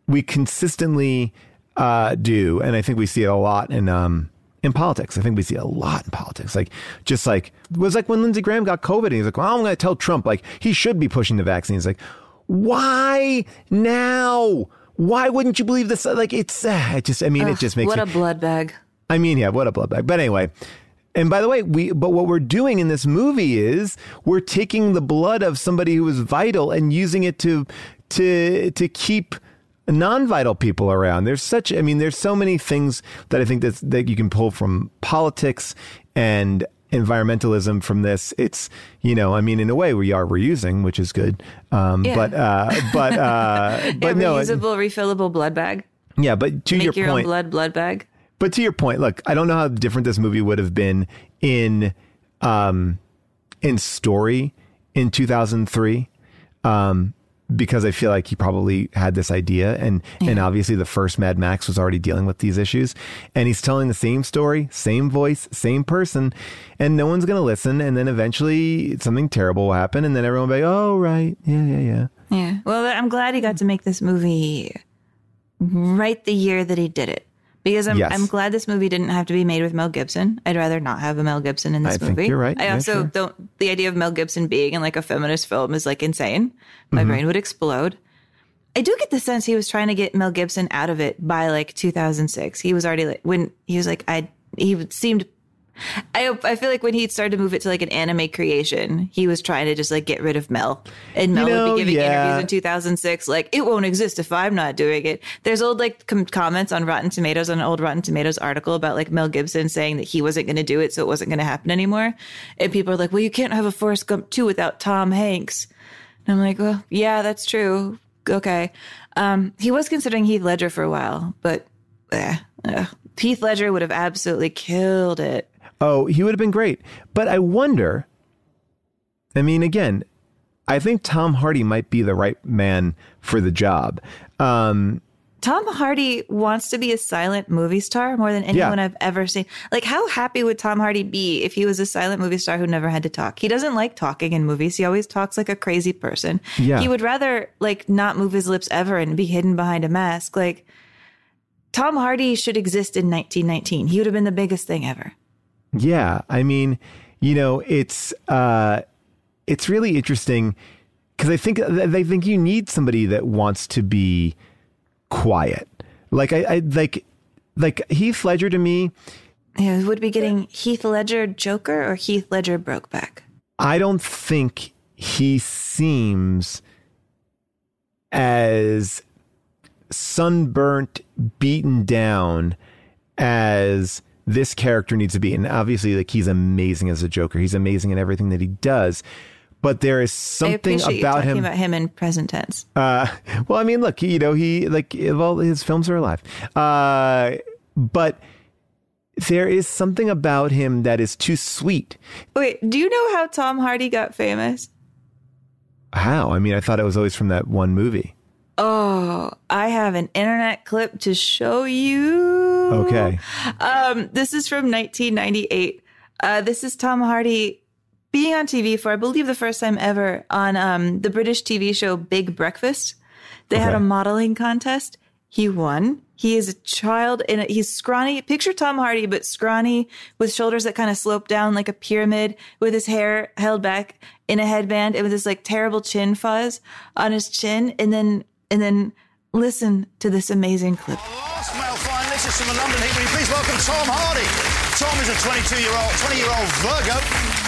we consistently uh, do, and I think we see it a lot in um in politics. I think we see a lot in politics. Like just like it was like when Lindsey Graham got COVID, and he's like, "Well, I'm going to tell Trump like he should be pushing the vaccine." It's like, why now? Why wouldn't you believe this? Like it's uh, it just I mean it just makes what me, a blood bag. I mean, yeah, what a blood bag. But anyway, and by the way, we but what we're doing in this movie is we're taking the blood of somebody who is vital and using it to to to keep non-vital people around. There's such I mean, there's so many things that I think that that you can pull from politics and environmentalism from this. It's you know, I mean, in a way we are reusing, which is good. Um, Yeah. but uh, but uh, but yeah, no, it- reusable, refillable blood bag. yeah. But to Make your, your, point, own blood blood bag. but to your point, look, I don't know how different this movie would have been in um in story in 2003 um because I feel like he probably had this idea and and obviously the first Mad Max was already dealing with these issues and he's telling the same story, same voice, same person and no one's going to listen and then eventually something terrible will happen and then everyone will be like, "Oh, right. Yeah, yeah, yeah." Yeah. Well, I'm glad he got to make this movie right the year that he did it. Because I'm, Yes. I'm glad this movie didn't have to be made with Mel Gibson. I'd rather not have a Mel Gibson in this I think movie. you're right. I Yeah, also sure. don't, the idea of Mel Gibson being in like a feminist film is like insane. My Mhm. brain would explode. I do get the sense he was trying to get Mel Gibson out of it by like 2006. He was already like, when he was like, I, he seemed I I feel like when he started to move it to like an anime creation, he was trying to just like get rid of Mel, and Mel You know, would be giving yeah. interviews in 2006 like it won't exist if I'm not doing it. There's old like com- comments on Rotten Tomatoes on an old Rotten Tomatoes article about like Mel Gibson saying that he wasn't going to do it, so it wasn't going to happen anymore, and people are like, well, you can't have a Forrest Gump 2 without Tom Hanks, and I'm like, well, yeah, that's true. Okay, um, he was considering Heath Ledger for a while, but eh, eh. Heath Ledger would have absolutely killed it. Oh, he would have been great. But I wonder. I mean, again, I think Tom Hardy might be the right man for the job. Um, Tom Hardy wants to be a silent movie star more than anyone Yeah. I've ever seen. Like, how happy would Tom Hardy be if he was a silent movie star who never had to talk? He doesn't like talking in movies. He always talks like a crazy person. Yeah. He would rather like not move his lips ever and be hidden behind a mask. Like, Tom Hardy should exist in 1919. He would have been the biggest thing ever. Yeah, I mean, you know, it's uh, it's really interesting because I think they think you need somebody that wants to be quiet. Like I, I like like Heath Ledger to me. Yeah, would be getting Heath Ledger Joker or Heath Ledger Brokeback. I don't think he seems as sunburnt, beaten down as this character needs to be. And obviously, like he's amazing as a Joker. He's amazing in everything that he does. But there is I something you about him. about him in present tense. Uh, well, I mean, look, you know, he like well, his films are alive. Uh, but there is something about him that is too sweet. Wait, do you know how Tom Hardy got famous? How? I mean, I thought it was always from that one movie. Oh, I have an internet clip to show you. Okay. Um, this is from 1998. Uh, this is Tom Hardy being on TV for, I believe, the first time ever on um, the British TV show Big Breakfast. They had a modeling contest. He won. He is a child and he's scrawny. Picture Tom Hardy, but scrawny with shoulders that kind of slope down like a pyramid with his hair held back in a headband and with this like terrible chin fuzz on his chin. And then, and then listen to this amazing clip. Last male finalist is from the London Heat. Please welcome Tom Hardy? Tom is a 22-year-old, 20-year-old Virgo.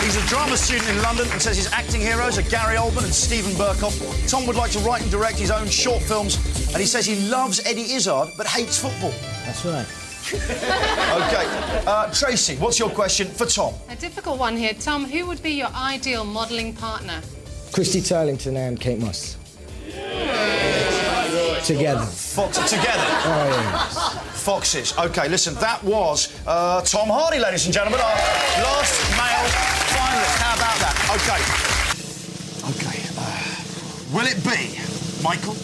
He's a drama student in London and says his acting heroes are Gary Oldman and Steven Berkoff. Tom would like to write and direct his own short films, and he says he loves Eddie Izzard but hates football. That's right. Okay, uh, Tracy, what's your question for Tom? A difficult one here. Tom, who would be your ideal modelling partner? Christy Turlington and Kate Moss. Together. Fox together. Oh, yeah. Foxes. Okay, listen, that was uh, Tom Hardy, ladies and gentlemen, our last male finalist. How about that? Okay. Okay. Uh, will it be Michael,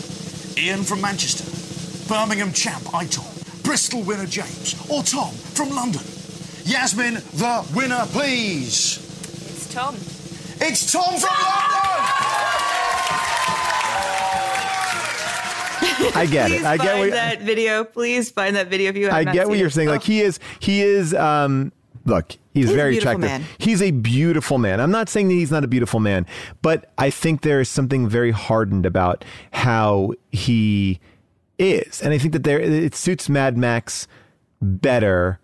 Ian from Manchester, Birmingham champ Aitor, Bristol winner James, or Tom from London? Yasmin, the winner, please. It's Tom. It's Tom from I get it. I get find what that video. Please find that video if you have I get what you're saying. Oh. Like he is, he is. Um, look, he's, He's very attractive. man. He's a beautiful man. I'm not saying that he's not a beautiful man, but I think there is something very hardened about how he is, and I think that there it suits Mad Max better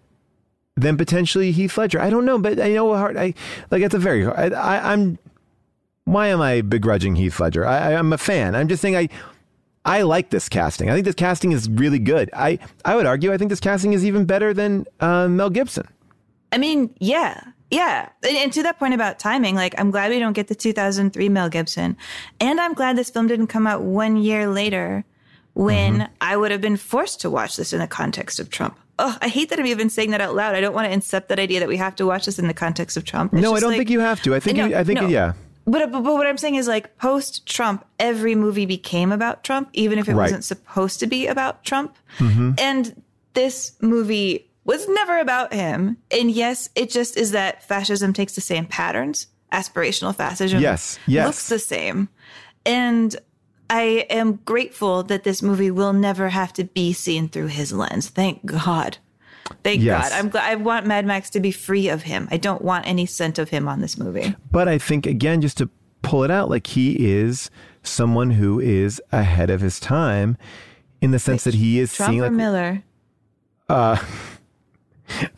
than potentially Heath Ledger. I don't know, but I know hard. I like it's a very. I, I, I'm. Why am I begrudging Heath Ledger? I, I- I'm a fan. I'm just saying I. I like this casting. I think this casting is really good. I, I would argue I think this casting is even better than uh, Mel Gibson. I mean, yeah, yeah. And, and to that point about timing, like I'm glad we don't get the 2003 Mel Gibson, and I'm glad this film didn't come out one year later when Mm-hmm. I would have been forced to watch this in the context of Trump. Oh, I hate that I'm even saying that out loud. I don't want to incept that idea that we have to watch this in the context of Trump. It's no, I don't like- think you have to. I think No, you, I think no. yeah. But, but but what I'm saying is like post Trump, every movie became about Trump, even if it Right. wasn't supposed to be about Trump. Mhm. And this movie was never about him. And yes, it just is that fascism takes the same patterns. Aspirational fascism Yes, yes. looks the same. And I am grateful that this movie will never have to be seen through his lens. Thank God. Thank Yes. God. I'm glad I want Mad Max to be free of him. I don't want any scent of him on this movie. But I think again, just to pull it out, like he is someone who is ahead of his time, in the sense that he is Trump seeing or like Miller? uh,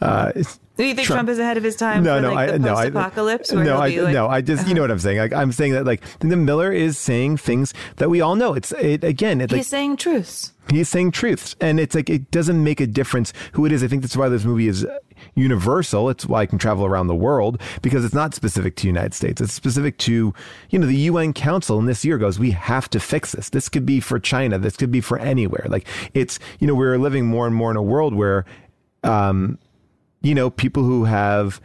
Uh, Do you think Trump, is ahead of his time no, no, like, I, no, I, post-apocalypse? no, I, like, no, I just, you know what I'm saying. Like, I'm saying that, like, the Miller is saying things that we all know. It's it, again, it's he's like, saying truths. He's saying truths, and it's like it doesn't make a difference who it is. I think that's why this movie is universal. It's why I can travel around the world because it's not specific to United States. It's specific to you know the UN Council. And this year goes, we have to fix this. This could be for China. This could be for anywhere. Like it's you know we're living more and more in a world where, um, you know, people who have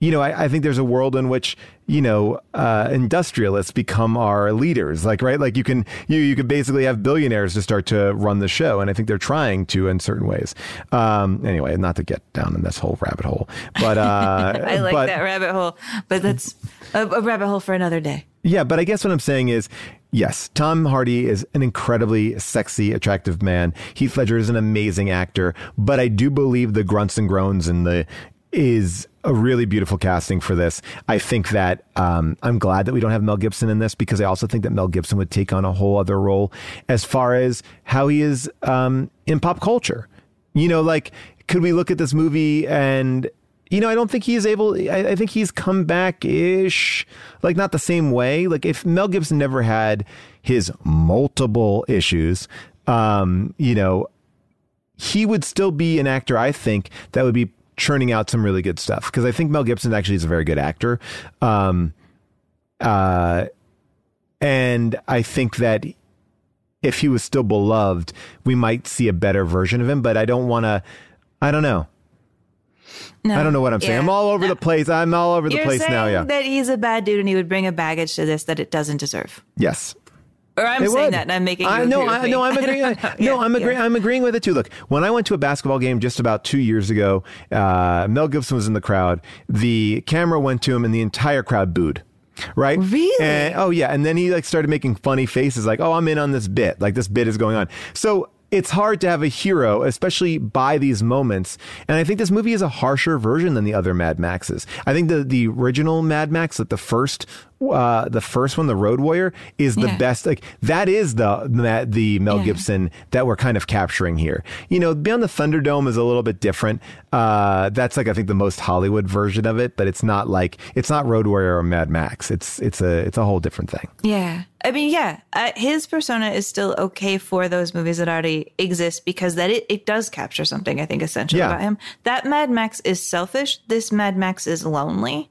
you know, I, I, think there's a world in which you know uh, industrialists become our leaders. Like, right? Like you can you you could basically have billionaires to start to run the show, and I think they're trying to in certain ways. Um, anyway, not to get down in this whole rabbit hole, but uh, I like but, that rabbit hole, but that's a, a rabbit hole for another day. Yeah, but I guess what I'm saying is. Yes, Tom Hardy is an incredibly sexy, attractive man. Heath Ledger is an amazing actor, but I do believe the grunts and groans and the is a really beautiful casting for this. I think that um, I'm glad that we don't have Mel Gibson in this because I also think that Mel Gibson would take on a whole other role as far as how he is um, in pop culture. You know, like, could we look at this movie and you know, I don't think he's able. I, I think he's come back ish, like not the same way. Like if Mel Gibson never had his multiple issues, um, you know, he would still be an actor. I think that would be churning out some really good stuff because I think Mel Gibson actually is a very good actor. Um, uh, and I think that if he was still beloved, we might see a better version of him. But I don't want to. I don't know. No, I don't know what I'm saying. I'm all over no. the place. I'm all over the You're place now. Yeah. that he's a bad dude and he would bring a baggage to this that it doesn't deserve. yes. Or I'm It saying would. that and I'm making. I know. I no. I'm agreeing. know. no, Yeah, I'm agreeing. yeah. I'm agreeing with it too. Look, when I went to a basketball game just about two years ago, uh, Mel Gibson was in the crowd. The camera went to him, and the entire crowd booed. Right? Really? And, oh yeah. And then he like started making funny faces, like, "Oh, I'm in on this bit. Like this bit is going on." So it's hard to have a hero, especially by these moments. And I think this movie is a harsher version than the other Mad Maxes. I think the the original Mad Max, like the first, uh, the first one, the Road Warrior, is the Yeah. best. Like that is the the, the Mel Yeah. Gibson that we're kind of capturing here. You know, Beyond the Thunderdome is a little bit different. Uh, that's like I think the most Hollywood version of it, but it's not like it's not Road Warrior or Mad Max. It's it's a it's a whole different thing. Yeah. I mean, yeah, uh, his persona is still okay for those movies that already exist because that it, it does capture something I think essential Yeah. about him. That Mad Max is selfish. This Mad Max is lonely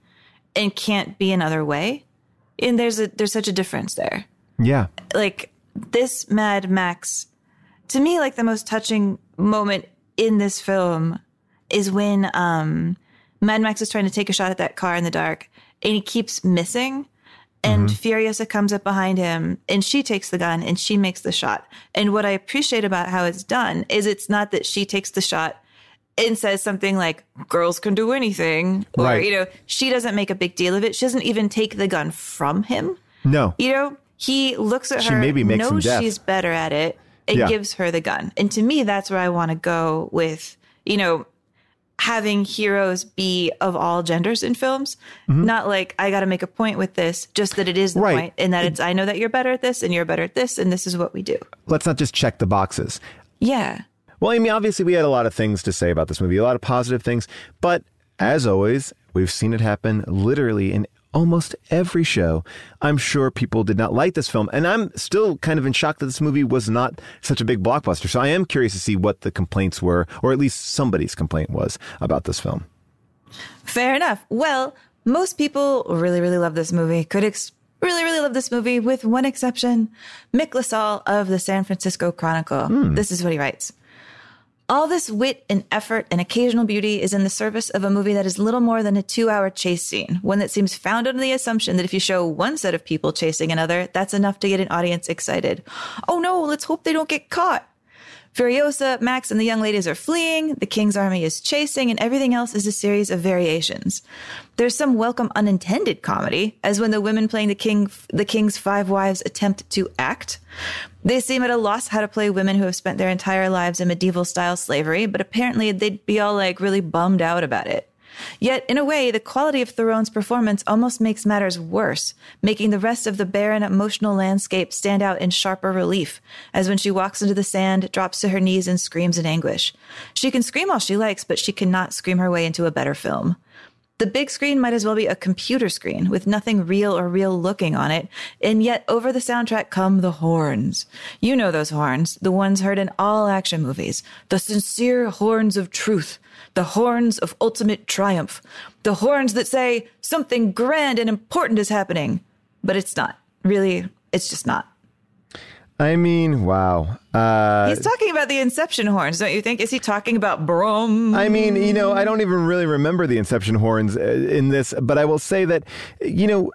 and can't be another way. And there's a there's such a difference there. Yeah. Like this Mad Max to me like the most touching moment in this film is when um Mad Max is trying to take a shot at that car in the dark and he keeps missing and Furiosa comes up behind him and she takes the gun and she makes the shot. And what I appreciate about how it's done is it's not that she takes the shot and says something like girls can do anything or Right. you know she doesn't make a big deal of it she doesn't even take the gun from him No. you know he looks at She her maybe makes knows she's better at it and Yeah. gives her the gun and to me that's where i want to go with you know having heroes be of all genders in films not like i got to make a point with this just that it is the Mm-hmm. Right. point and that it's i know that you're better at this and you're better at this and this is what we do Let's not just check the boxes. yeah Well, Amy, obviously we had a lot of things to say about this movie, a lot of positive things, but as always, we've seen it happen literally in almost every show. I'm sure people did not like this film, and I'm still kind of in shock that this movie was not such a big blockbuster. So I am curious to see what the complaints were, or at least somebody's complaint was about this film. Fair enough. Well, most people really, really love this movie. Critics really, really love this movie, with one exception Mick LaSalle of the San Francisco Chronicle. Hmm. This is what he writes. All this wit and effort and occasional beauty is in the service of a movie that is little more than a two hour chase scene, one that seems founded on the assumption that if you show one set of people chasing another, that's enough to get an audience excited. Oh no, let's hope they don't get caught. Furiosa, Max, and the young ladies are fleeing, the king's army is chasing, and everything else is a series of variations. There's some welcome unintended comedy, as when the women playing the king, the king's five wives attempt to act. They seem at a loss how to play women who have spent their entire lives in medieval style slavery, but apparently they'd be all like really bummed out about it. Yet, in a way, the quality of Theron's performance almost makes matters worse, making the rest of the barren emotional landscape stand out in sharper relief, as when she walks into the sand, drops to her knees, and screams in anguish. She can scream all she likes, but she cannot scream her way into a better film. The big screen might as well be a computer screen with nothing real or real looking on it, and yet over the soundtrack come the horns. You know those horns, the ones heard in all action movies, the sincere horns of truth, the horns of ultimate triumph, the horns that say something grand and important is happening. But it's not. Really, it's just not. I mean, wow. Uh, He's talking about the Inception horns, don't you think? Is he talking about Brum? I mean, you know, I don't even really remember the Inception horns uh, in this, but I will say that, you know,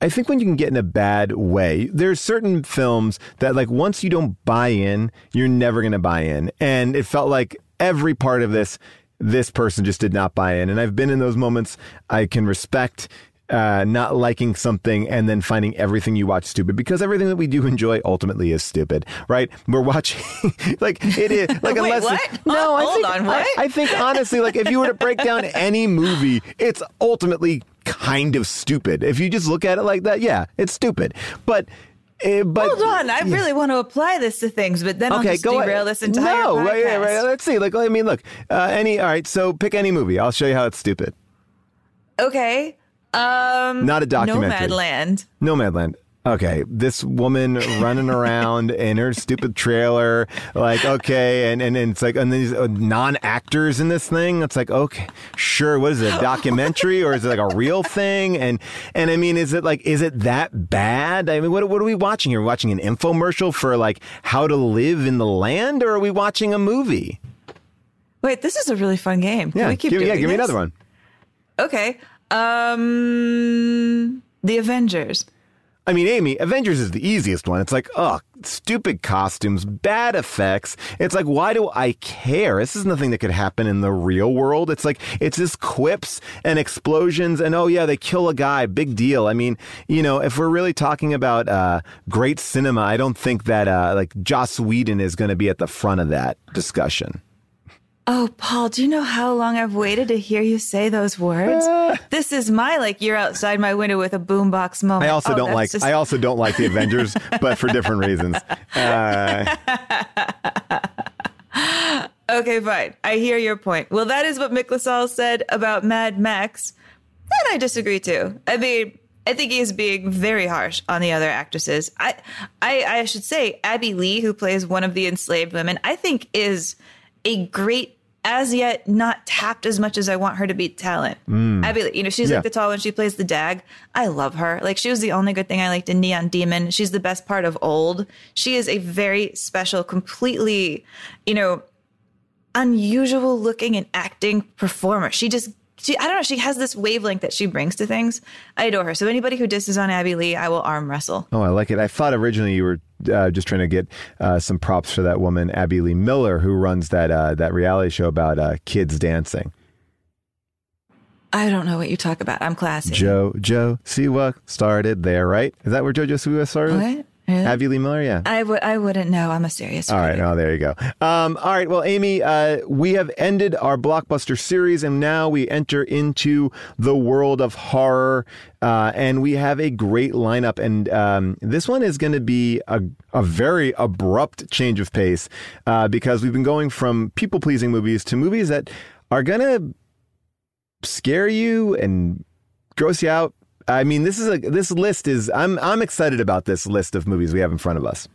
I think when you can get in a bad way, there's certain films that, like, once you don't buy in, you're never going to buy in. And it felt like every part of this, this person just did not buy in. And I've been in those moments. I can respect uh, not liking something and then finding everything you watch stupid because everything that we do enjoy ultimately is stupid, right? We're watching like it is like Wait, unless what? no, I Hold think, on, what? I, I think honestly, like if you were to break down any movie, it's ultimately kind of stupid. If you just look at it like that, yeah, it's stupid. But uh, but Hold on, I really want to apply this to things, but then I'll just go derail ahead. this entire No, podcast. right, right, right. Let's see. Like, I mean, look, uh, any. All right, so pick any movie. I'll show you how it's stupid. Okay. Um Not a documentary. Nomadland. Nomadland. Okay, this woman running around in her stupid trailer, like okay, and and, and it's like and these uh, non-actors in this thing. It's like okay, sure. What is it? A documentary or is it like a real thing? And and I mean, is it like is it that bad? I mean, what what are we watching here? Are we watching an infomercial for like how to live in the land, or are we watching a movie? Wait, this is a really fun game. Can Yeah, we keep give, yeah, give me another one. Okay. Um The Avengers. I mean, Amy, Avengers is the easiest one. It's like, oh, stupid costumes, bad effects. It's like, why do I care? This is nothing that could happen in the real world. It's like, it's just quips and explosions and, oh, yeah, they kill a guy. Big deal. I mean, you know, if we're really talking about uh, great cinema, I don't think that, uh, like, Joss Whedon is going to be at the front of that discussion. Oh, Paul, do you know how long I've waited to hear you say those words? this is my like you're outside my window with a boombox moment. I also Oh, don't like, just- I also don't like the Avengers, but for different reasons. Uh, Okay, fine. I hear your point. Well, that is what Mick LaSalle said about Mad Max. And I disagree too. I mean, I think he is being very harsh on the other actresses. I, I, I should say, Abby Lee, who plays one of the enslaved women, I think is a great, as yet not tapped as much as I want her to be talent. Mm. Abby Lee, you know, she's Yeah. like the tall one. She plays the dag. I love her. Like she was the only good thing I liked in Neon Demon. She's the best part of Old. She is a very special, completely, you know, unusual looking and acting performer. She just, she, I don't know, she has this wavelength that she brings to things. I adore her. So anybody who disses on Abby Lee, I will arm wrestle. Oh, I like it. I thought originally you were uh, just trying to get uh, some props for that woman, Abby Lee Miller, who runs that uh, that reality show about uh, kids dancing. I don't know what you talk about. I'm classy. JoJo Siwa started there, right? Is that where JoJo Siwa started? What? Really? Abby Lee Miller, yeah. I would I wouldn't know. I'm a serious. All right, oh, there you go. Um, all right, well, Amy, uh, we have ended our blockbuster series, and now we enter into the world of horror, uh, and we have a great lineup. And um, this one is going to be a, a very abrupt change of pace uh, because we've been going from people pleasing movies to movies that are going to scare you and gross you out. I mean, this is a this list is I'm I'm excited about this list of movies we have in front of us.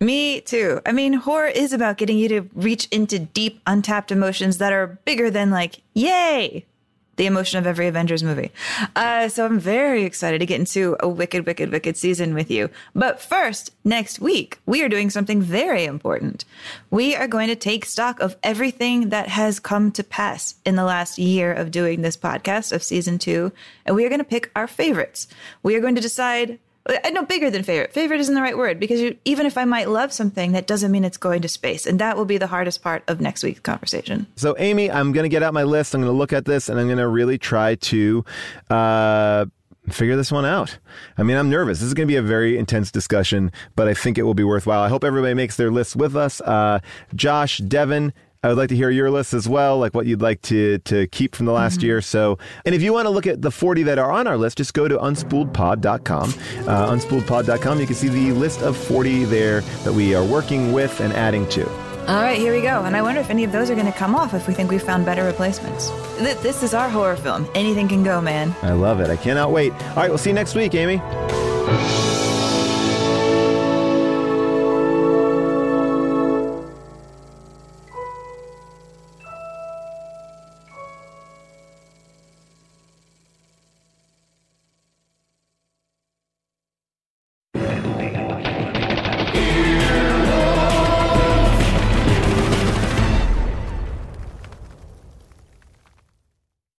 Me too. I mean, horror is about getting you to reach into deep, untapped emotions that are bigger than like, yay, the emotion of every Avengers movie. Uh, so I'm very excited to get into a wicked, wicked, wicked season with you. But first, next week, we are doing something very important. We are going to take stock of everything that has come to pass in the last year of doing this podcast of season two, and we are going to pick our favorites. We are going to decide I know bigger than favorite. Favorite isn't the right word because you, even if I might love something, that doesn't mean it's going to space. And that will be the hardest part of next week's conversation. So, Amy, I'm going to get out my list. I'm going to look at this and I'm going to really try to uh, figure this one out. I mean, I'm nervous. This is going to be a very intense discussion, but I think it will be worthwhile. I hope everybody makes their lists with us. Uh, Josh, Devin, I would like to hear your list as well, like what you'd like to to keep from the last Mm-hmm. year. So, and if you want to look at the 40 that are on our list, just go to unspooledpod.com. Uh, unspooledpod.com. You can see the list of 40 there that we are working with and adding to. All right, here we go. And I wonder if any of those are going to come off if we think we found better replacements. Th- This is our horror film. Anything can go, man. I love it. I cannot wait. All right, we'll see you next week, Amy.